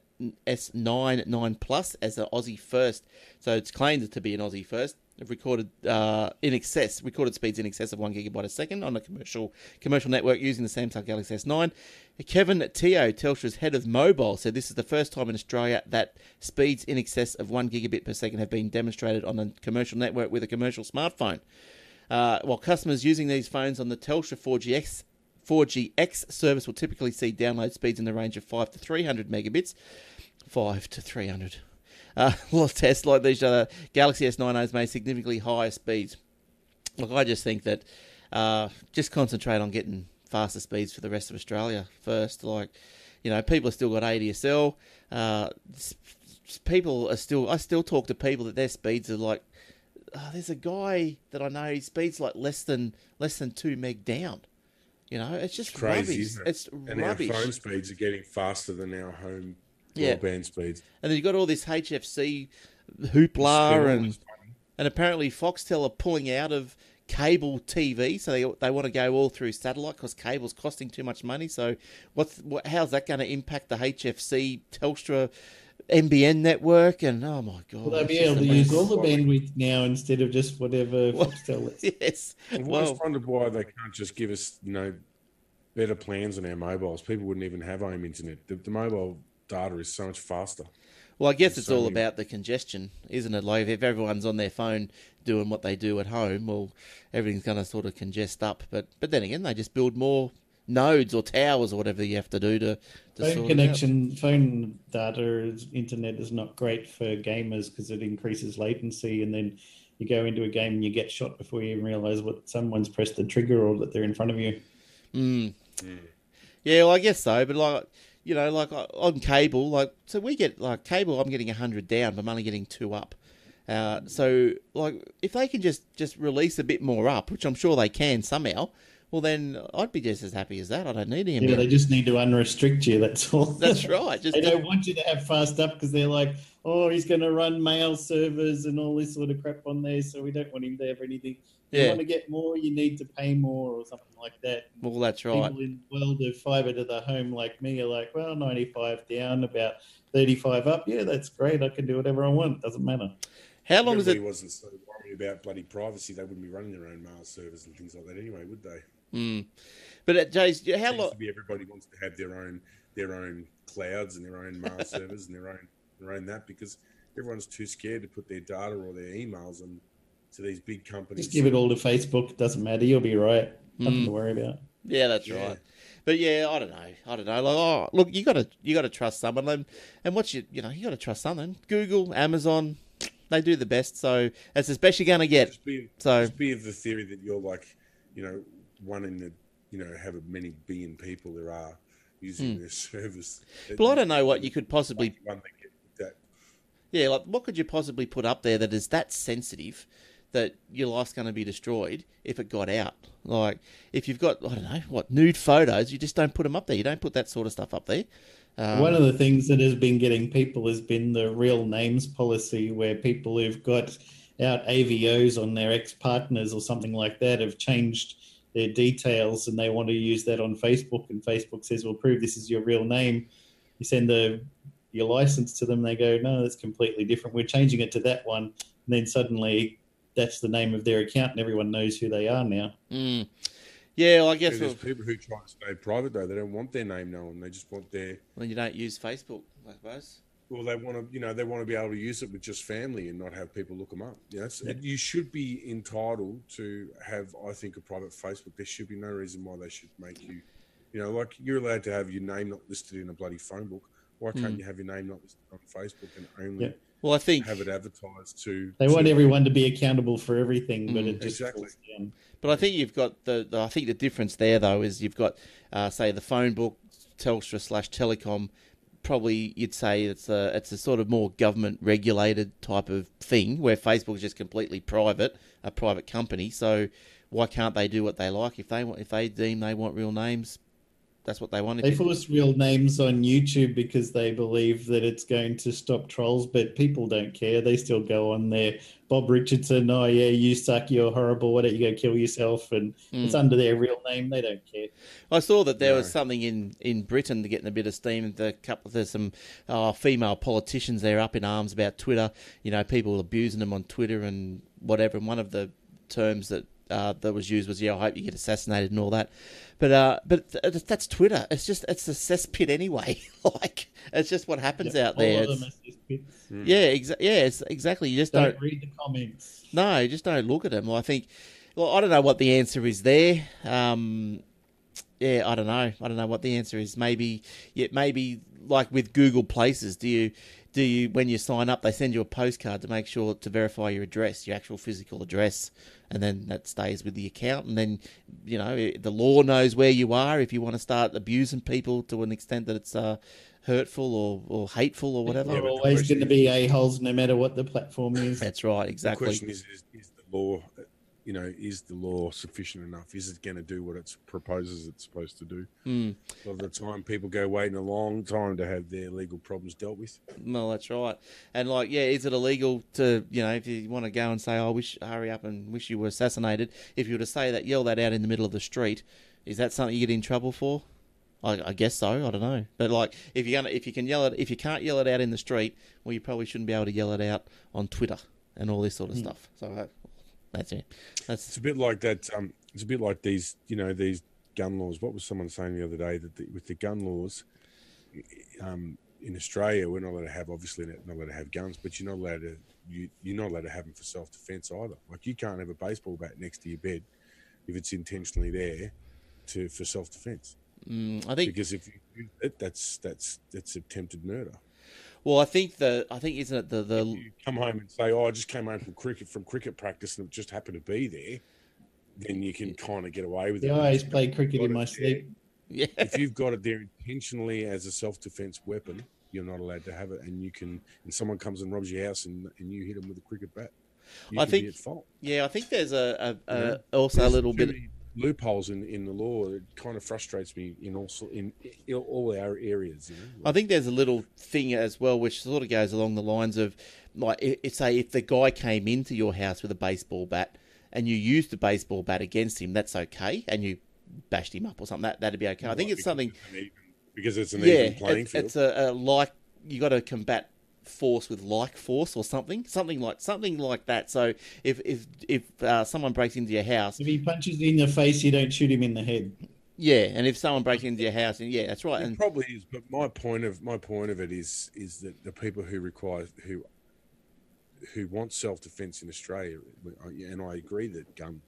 S9 9 Plus as an Aussie first. So it's claimed to be an Aussie first. They've recorded uh, in excess, recorded speeds in excess of one gigabyte a second on a commercial commercial network using the Samsung Galaxy S9. Kevin Teo, Telstra's head of mobile, said this is the first time in Australia that speeds in excess of one gigabit per second have been demonstrated on a commercial network with a commercial smartphone. Uh, while customers using these phones on the Telstra 4GX 4GX service will typically see download speeds in the range of 5 to 300 megabits. 5 to 300. (laughs) Uh, well, tests like these uh, Galaxy S90s may significantly higher speeds. Look, I just think that uh, just concentrate on getting faster speeds for the rest of Australia first. Like, you know, people have still got ADSL. Uh, people are still. I still talk to people that their speeds are like. Uh, there's a guy that I know. His speeds like less than less than two meg down. You know, it's just It's crazy, it? It's And rubbish. our phone speeds are getting faster than our home Yeah. broadband speeds. And then you've got all this HFC hoopla and and apparently Foxtel are pulling out of cable TV, so they they want to go all through satellite because cable's costing too much money. So what's what, how's that going to impact the HFC Telstra NBN network? And oh my god, Will they be able to a use all the bandwidth now instead of just whatever (laughs) Well, Foxtel lets? yes, I've well, always wondered why they can't just give us, you know, better plans on our mobiles. People wouldn't even have home internet. The, the mobile data is so much faster. Well, I guess it's So all many- about the congestion, isn't it? Like if everyone's on their phone doing what they do at home, well, everything's going to sort of congest up. But but then again, they just build more nodes or towers or whatever you have to do to, to Phone sort it out. connection, phone data, internet is not great for gamers because it increases latency, and then you go into a game and you get shot before you even realize what someone's pressed the trigger or that they're in front of you. Mm. Yeah, well, I guess so. But like, you know, like uh, on cable, like, so we get like cable. I'm getting hundred down, but I'm only getting two up. Uh, so like, if they can just just release a bit more up, which I'm sure they can somehow, well, then I'd be just as happy as that. I don't need any. Yeah, they just need to unrestrict you. That's all. (laughs) That's right. Just they don't want you to have fast up because they're like, oh, he's going to run mail servers and all this sort of crap on there, so we don't want him to have anything. If you Yeah. want to get more, you need to pay more or something like that. well, that's right. People in the world of fibre to the home like me are like, well, 95 down, about 35 up. Yeah, that's great. I can do whatever I want. Doesn't matter. How long If is it? everybody wasn't so worried about bloody privacy, they wouldn't be running their own mail servers and things like that anyway, would they? Mm. But uh, Jays, how Seems long? to be everybody wants to have their own their own clouds and their own mail (laughs) servers and their own their own that because everyone's too scared to put their data or their emails on to these big companies. Just give it all to Facebook. Doesn't matter. You'll be right. Nothing Mm. to worry about. Yeah, that's Yeah. right. But yeah, I don't know. I don't know. Like, oh, look, you got to you got to trust someone, and, and what you you know you got to trust something. Google, Amazon, they do the best. So that's as best you're gonna get. Just be, So just be of the theory that you're like, you know, one in the, you know, however many billion people there are using their (laughs) service. Well, I don't know what you could possibly One that that. Yeah, like what could you possibly put up there that is that sensitive that your life's going to be destroyed if it got out? Like if you've got I don't know what nude photos, you just don't put them up there. You don't put that sort of stuff up there. Um, One of the things that has been getting people has been the real names policy, where people who've got out AVOs on their ex partners or something like that have changed their details and they want to use that on Facebook. And Facebook says, "Well, prove this is your real name." You send the your license to them, they go, "No, that's completely different. We're changing it to that one." And then suddenly, that's the name of their account, and everyone knows who they are now. mm. Yeah, well, I guess There's well, people who try to stay private though. They don't want their name known. They just want their Well, you don't use Facebook, I suppose. Well, they want to, you know, they want to be able to use it with just family and not have people look them up. You know, Yeah. you should be entitled to have, I think, a private Facebook. There should be no reason why they should make you, you know, like you're allowed to have your name not listed in a bloody phone book. Why can't Mm. you have your name not listed on Facebook and only Yeah. Well, I think, have it advertised to? They to- want everyone to be accountable for everything, but Mm. it just Exactly. but I think you've got the, the. I think the difference there though is you've got, uh, say, the phone book, Telstra slash Telecom. Probably you'd say it's a it's a sort of more government regulated type of thing where Facebook is just completely private, a private company. So why can't they do what they like if they want if they deem they want real names? That's what they wanted. They force real names on YouTube because they believe that it's going to stop trolls, but people don't care. They still go on there. Bob Richardson, oh yeah, you suck, you're horrible. Why don't you go kill yourself? And it's Mm. under their real name. They don't care. I saw that there was something in, in Britain getting a bit of steam. The couple there's some uh, female politicians there up in arms about Twitter. You know, people abusing them on Twitter and whatever. And one of the terms that uh, that was used was, "Yeah, I hope you get assassinated" and all that. But uh, but th- that's Twitter. It's just it's a cesspit anyway. (laughs) like it's just what happens out All there. of them are just yeah, exa- yeah, it's exactly. You just Don't don't read the comments. no, just don't look at them. Well, I think, well, I don't know what the answer is there. Um, yeah, I don't know. I don't know what the answer is. Maybe, yeah, maybe like with Google Places, do you, do you when you sign up, they send you a postcard to make sure to verify your address, your actual physical address, and then that stays with the account, and then you know the law knows where you are if you want to start abusing people to an extent that it's uh, hurtful or, or hateful or whatever. They're always going to be a holes no matter what the platform is. That's right, exactly The exactly. question is, is, is the law, you know, is the law sufficient enough? Is it going to do what it proposes it's supposed to do? Mm. A lot of the time, people go waiting a long time to have their legal problems dealt with. Well, that's right. And like, yeah, is it illegal to, you know, if you want to go and say, "I wish, hurry up and wish you were assassinated," if you were to say that, yell that out in the middle of the street, is that something you get in trouble for? I, I guess so. I don't know, but like, if you're gonna, if you can yell it, if you can't yell it out in the street, well, you probably shouldn't be able to yell it out on Twitter and all this sort of stuff. So uh, that's it. That's It's a bit like that. Um, it's a bit like these, you know, these gun laws. What was someone saying the other day that the, with the gun laws um, in Australia, we're not allowed to have, obviously, not allowed to have guns, but you're not allowed to. You, you're not allowed to have them for self defense either. Like you can't have a baseball bat next to your bed if it's intentionally there to for self defense. mm, I think. Because if you that's that's that's attempted murder. Well, I think the, I think isn't it the the you come home and say, "Oh, I just came home from cricket from cricket practice and it just happened to be there," then you can kind of get away with I it. always play cricket in it my there- sleep. yeah. If you've got it there intentionally as a self-defense weapon, you're not allowed to have it, and you can. And someone comes and robs your house, and, and you hit them with a cricket bat. You I can think- be at fault. Yeah, I think there's a, a, a Yeah. also a little bit. many loopholes in, in the law. It kind of frustrates me in all in, in all our areas. You know, I think there's a little thing as well, which sort of goes along the lines of, like, if say if the guy came into your house with a baseball bat and you used the baseball bat against him, that's okay, and you bashed him up or something, that that'd be okay. I think it's something. because it's an even- because it's an Yeah, even playing it's, field. it's a, a like you got to combat force with like force or something, something like something like that. So if if if uh, someone breaks into your house, If he punches you in the face, you don't shoot him in the head. yeah, and if someone breaks into your house, and yeah, that's right, It and probably is, but my point of my point of it is is that the people who require who who want self defense in Australia, and I agree that gun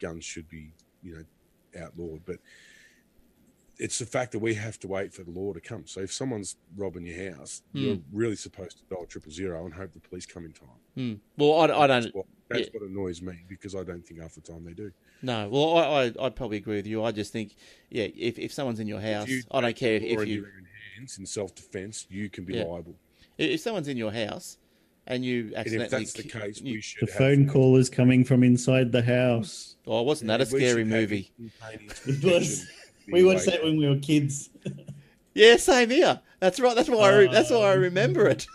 guns should be you know outlawed, but it's the fact that we have to wait for the law to come. So if someone's robbing your house, you're really supposed to dial triple zero and hope the police come in time. hmm. well, I, I don't. That's what, That's Yeah. what annoys me because I don't think half the time they do. No, well, I, I I'd probably agree with you. I just think, yeah, if, if someone's in your house, If you I don't care law if in you your own hands in self defence, you can be Yeah. liable. if someone's in your house and you And if that's the case, you- we should The have phone call is coming from inside the house. oh, wasn't that a scary movie? It was. We watched that when we were kids. (laughs) Yeah, same here. That's right. That's why I re- that's why I remember it.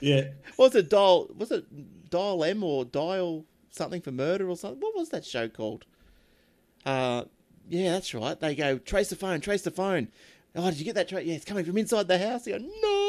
Yeah. (laughs) was it dial? Was it dial M or dial something for murder or something? What was that show called? Uh, yeah, that's right. They go trace the phone, trace the phone. Oh, did you get that? Tra- yeah, it's coming from inside the house. You go no.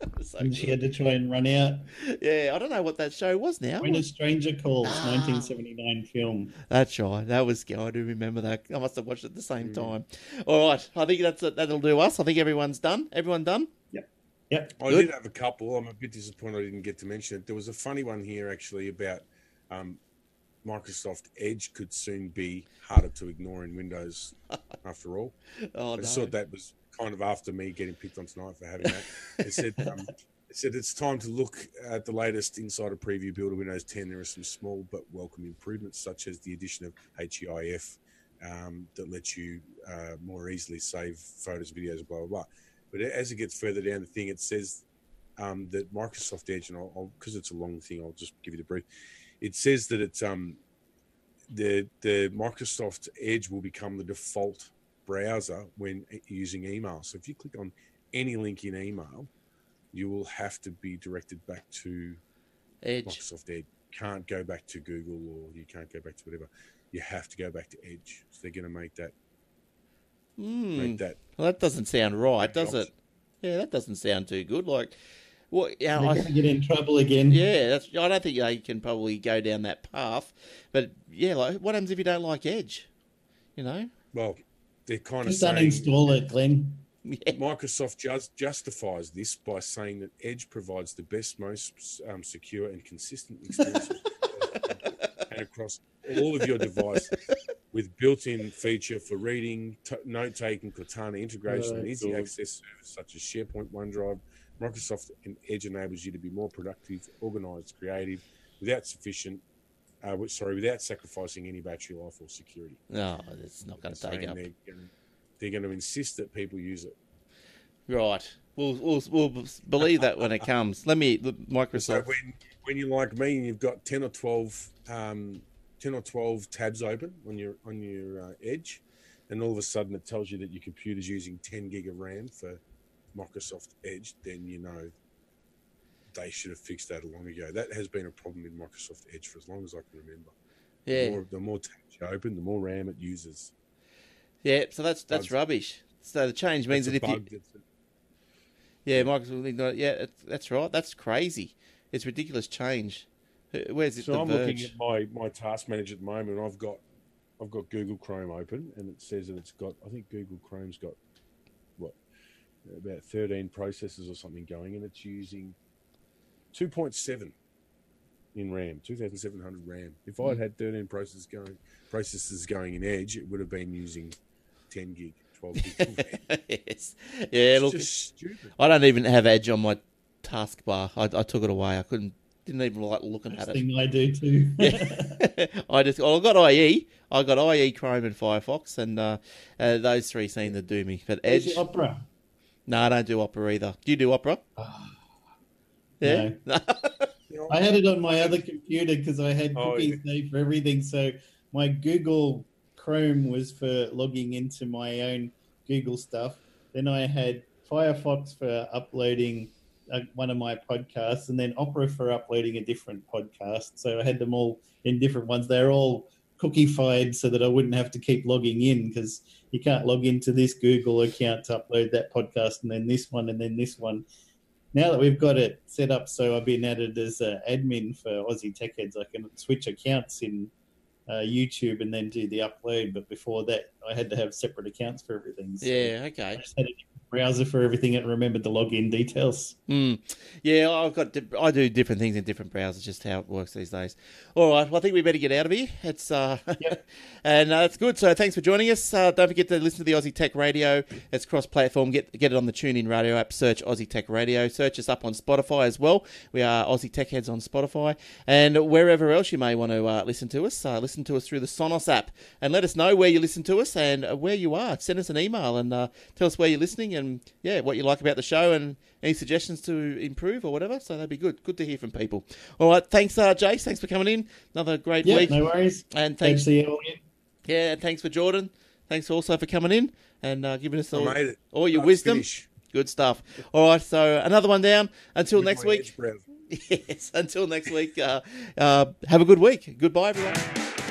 (laughs) so And she had to try and run out. Yeah, I don't know what that show was now. When a Stranger Calls, Ah. 1979 film. That's right. That was. good. I do remember that. I must have watched it at the same time. All right. I think that's that'll do us. I think everyone's done. Everyone done. Yep. Yep. I Good. did have a couple. I'm a bit disappointed I didn't get to mention it. There was a funny one here actually about um, Microsoft Edge could soon be harder to ignore in Windows. (laughs) after all, Oh I no. thought that was kind of after me getting picked on tonight for having that. It said (laughs) um, it said it's time to look at the latest insider preview build of Windows 10. There are some small but welcome improvements, such as the addition of HEIF um, that lets you uh, more easily save photos, videos, blah blah blah. But as it gets further down the thing, it says um, that Microsoft Edge, and I'll because it's a long thing, I'll just give you the brief. It says that it's um, the the Microsoft Edge will become the default browser when using email. So if you click on any link in email, you will have to be directed back to Edge. Microsoft Edge. Can't go back to Google or you can't go back to whatever. You have to go back to Edge. So they're going to make that Hmm. make that Well, that doesn't sound right, does Jobs. it? Yeah, that doesn't sound too good. Like, what? Yeah, They're I, get in trouble again. yeah. That's. I don't think they can probably go down that path. But yeah, like, what happens if you don't like Edge? You know. well, they're kind of Just saying uninstall it, Glenn. Microsoft just justifies this by saying that Edge provides the best, most um, secure and consistent experience (laughs) and across all of your devices with built-in feature for reading, t- note-taking, Cortana integration, and Oh, easy God. access service such as SharePoint, OneDrive. Microsoft and Edge enables you to be more productive, organized, creative, without sufficient, uh, sorry, without sacrificing any battery life or security. No, it's not going to take up. They're gonna, they're going to insist that people use it. Right. We'll, we'll we'll believe that when it comes. Let me the So Microsoft. when when you're like me and you've got ten or twelve um, ten or twelve tabs open on your on your uh, Edge, and all of a sudden it tells you that your computer's using ten gig of RAM for Microsoft Edge, then you know they should have fixed that a long ago. That has been a problem in Microsoft Edge for as long as I can remember. The Yeah. more, the more tabs you open, the more RAM it uses. Yeah. So that's that's Bugs. rubbish. So the change means That's that a if you bug that's- yeah Microsoft yeah that's right. That's crazy. It's ridiculous change. Where's it? So the I'm Verge? looking at my, my task manager at the moment. and I've got I've got Google Chrome open, and it says that it's got. I think Google Chrome's got what about 13 processes or something going, and it's using 2.7 in RAM, 2,700 RAM. If I'd Hmm. had 13 processors going, processors going in Edge, it would have been using 10 gig, 12 gig. of RAM. (laughs) yes. Yeah. It's Look, just stupid. I don't even have Edge on my taskbar. I, I took it away. I couldn't. Didn't even like looking First at it. thing I do too. (laughs) I just well, I got IE. I got IE, Chrome, and Firefox, and uh, uh, those three seem to do me. But Edge, Opera. no, I don't do Opera either. Do you do Opera? Yeah. You know, I had it on my other computer because I had Oh, cookies for everything. So my Google Chrome was for logging into my own Google stuff. Then I had Firefox for uploading uh, one of my podcasts, and then Opera for uploading a different podcast. So I had them all in different ones. They're all cookified so that I wouldn't have to keep logging in because you can't log into this Google account to upload that podcast and then this one and then this one now that we've got it set up so I've been added as an admin for Aussie Tech Heads, I can switch accounts in uh, YouTube and then do the upload. But before that, I had to have separate accounts for everything. So yeah. I Okay. just had browser for everything and remembered the login details. Mm. Yeah, I've got. di- I do different things in different browsers. Just how it works these days. All right. Well, I think we better get out of here. It's uh, (laughs) and uh, that's good. So thanks for joining us. Uh, don't forget to listen to the Aussie Tech Radio. It's cross-platform. Get get it on the TuneIn Radio app. Search Aussie Tech Radio. Search us up on Spotify as well. We are Aussie Tech Heads on Spotify and wherever else you may want to uh, listen to us. Uh, listen to us through the Sonos app and let us know where you listen to us and where you are. Send us an email and uh, tell us where you're listening and yeah, what you like about the show and any suggestions to improve or whatever. So that'd be good. Good to hear from people. All right, thanks, uh, Jace. Thanks for coming in. Another great Yeah, week. no worries. And Thanks thanks, to you all. yeah, and thanks for Jordan. Thanks also for coming in and uh, giving us all, made it. all your Nice wisdom. finish. Good stuff. All right, so another one down. Until With next week. edge. (laughs) Yes, until next week. Uh, uh, have a good week. Goodbye, everyone.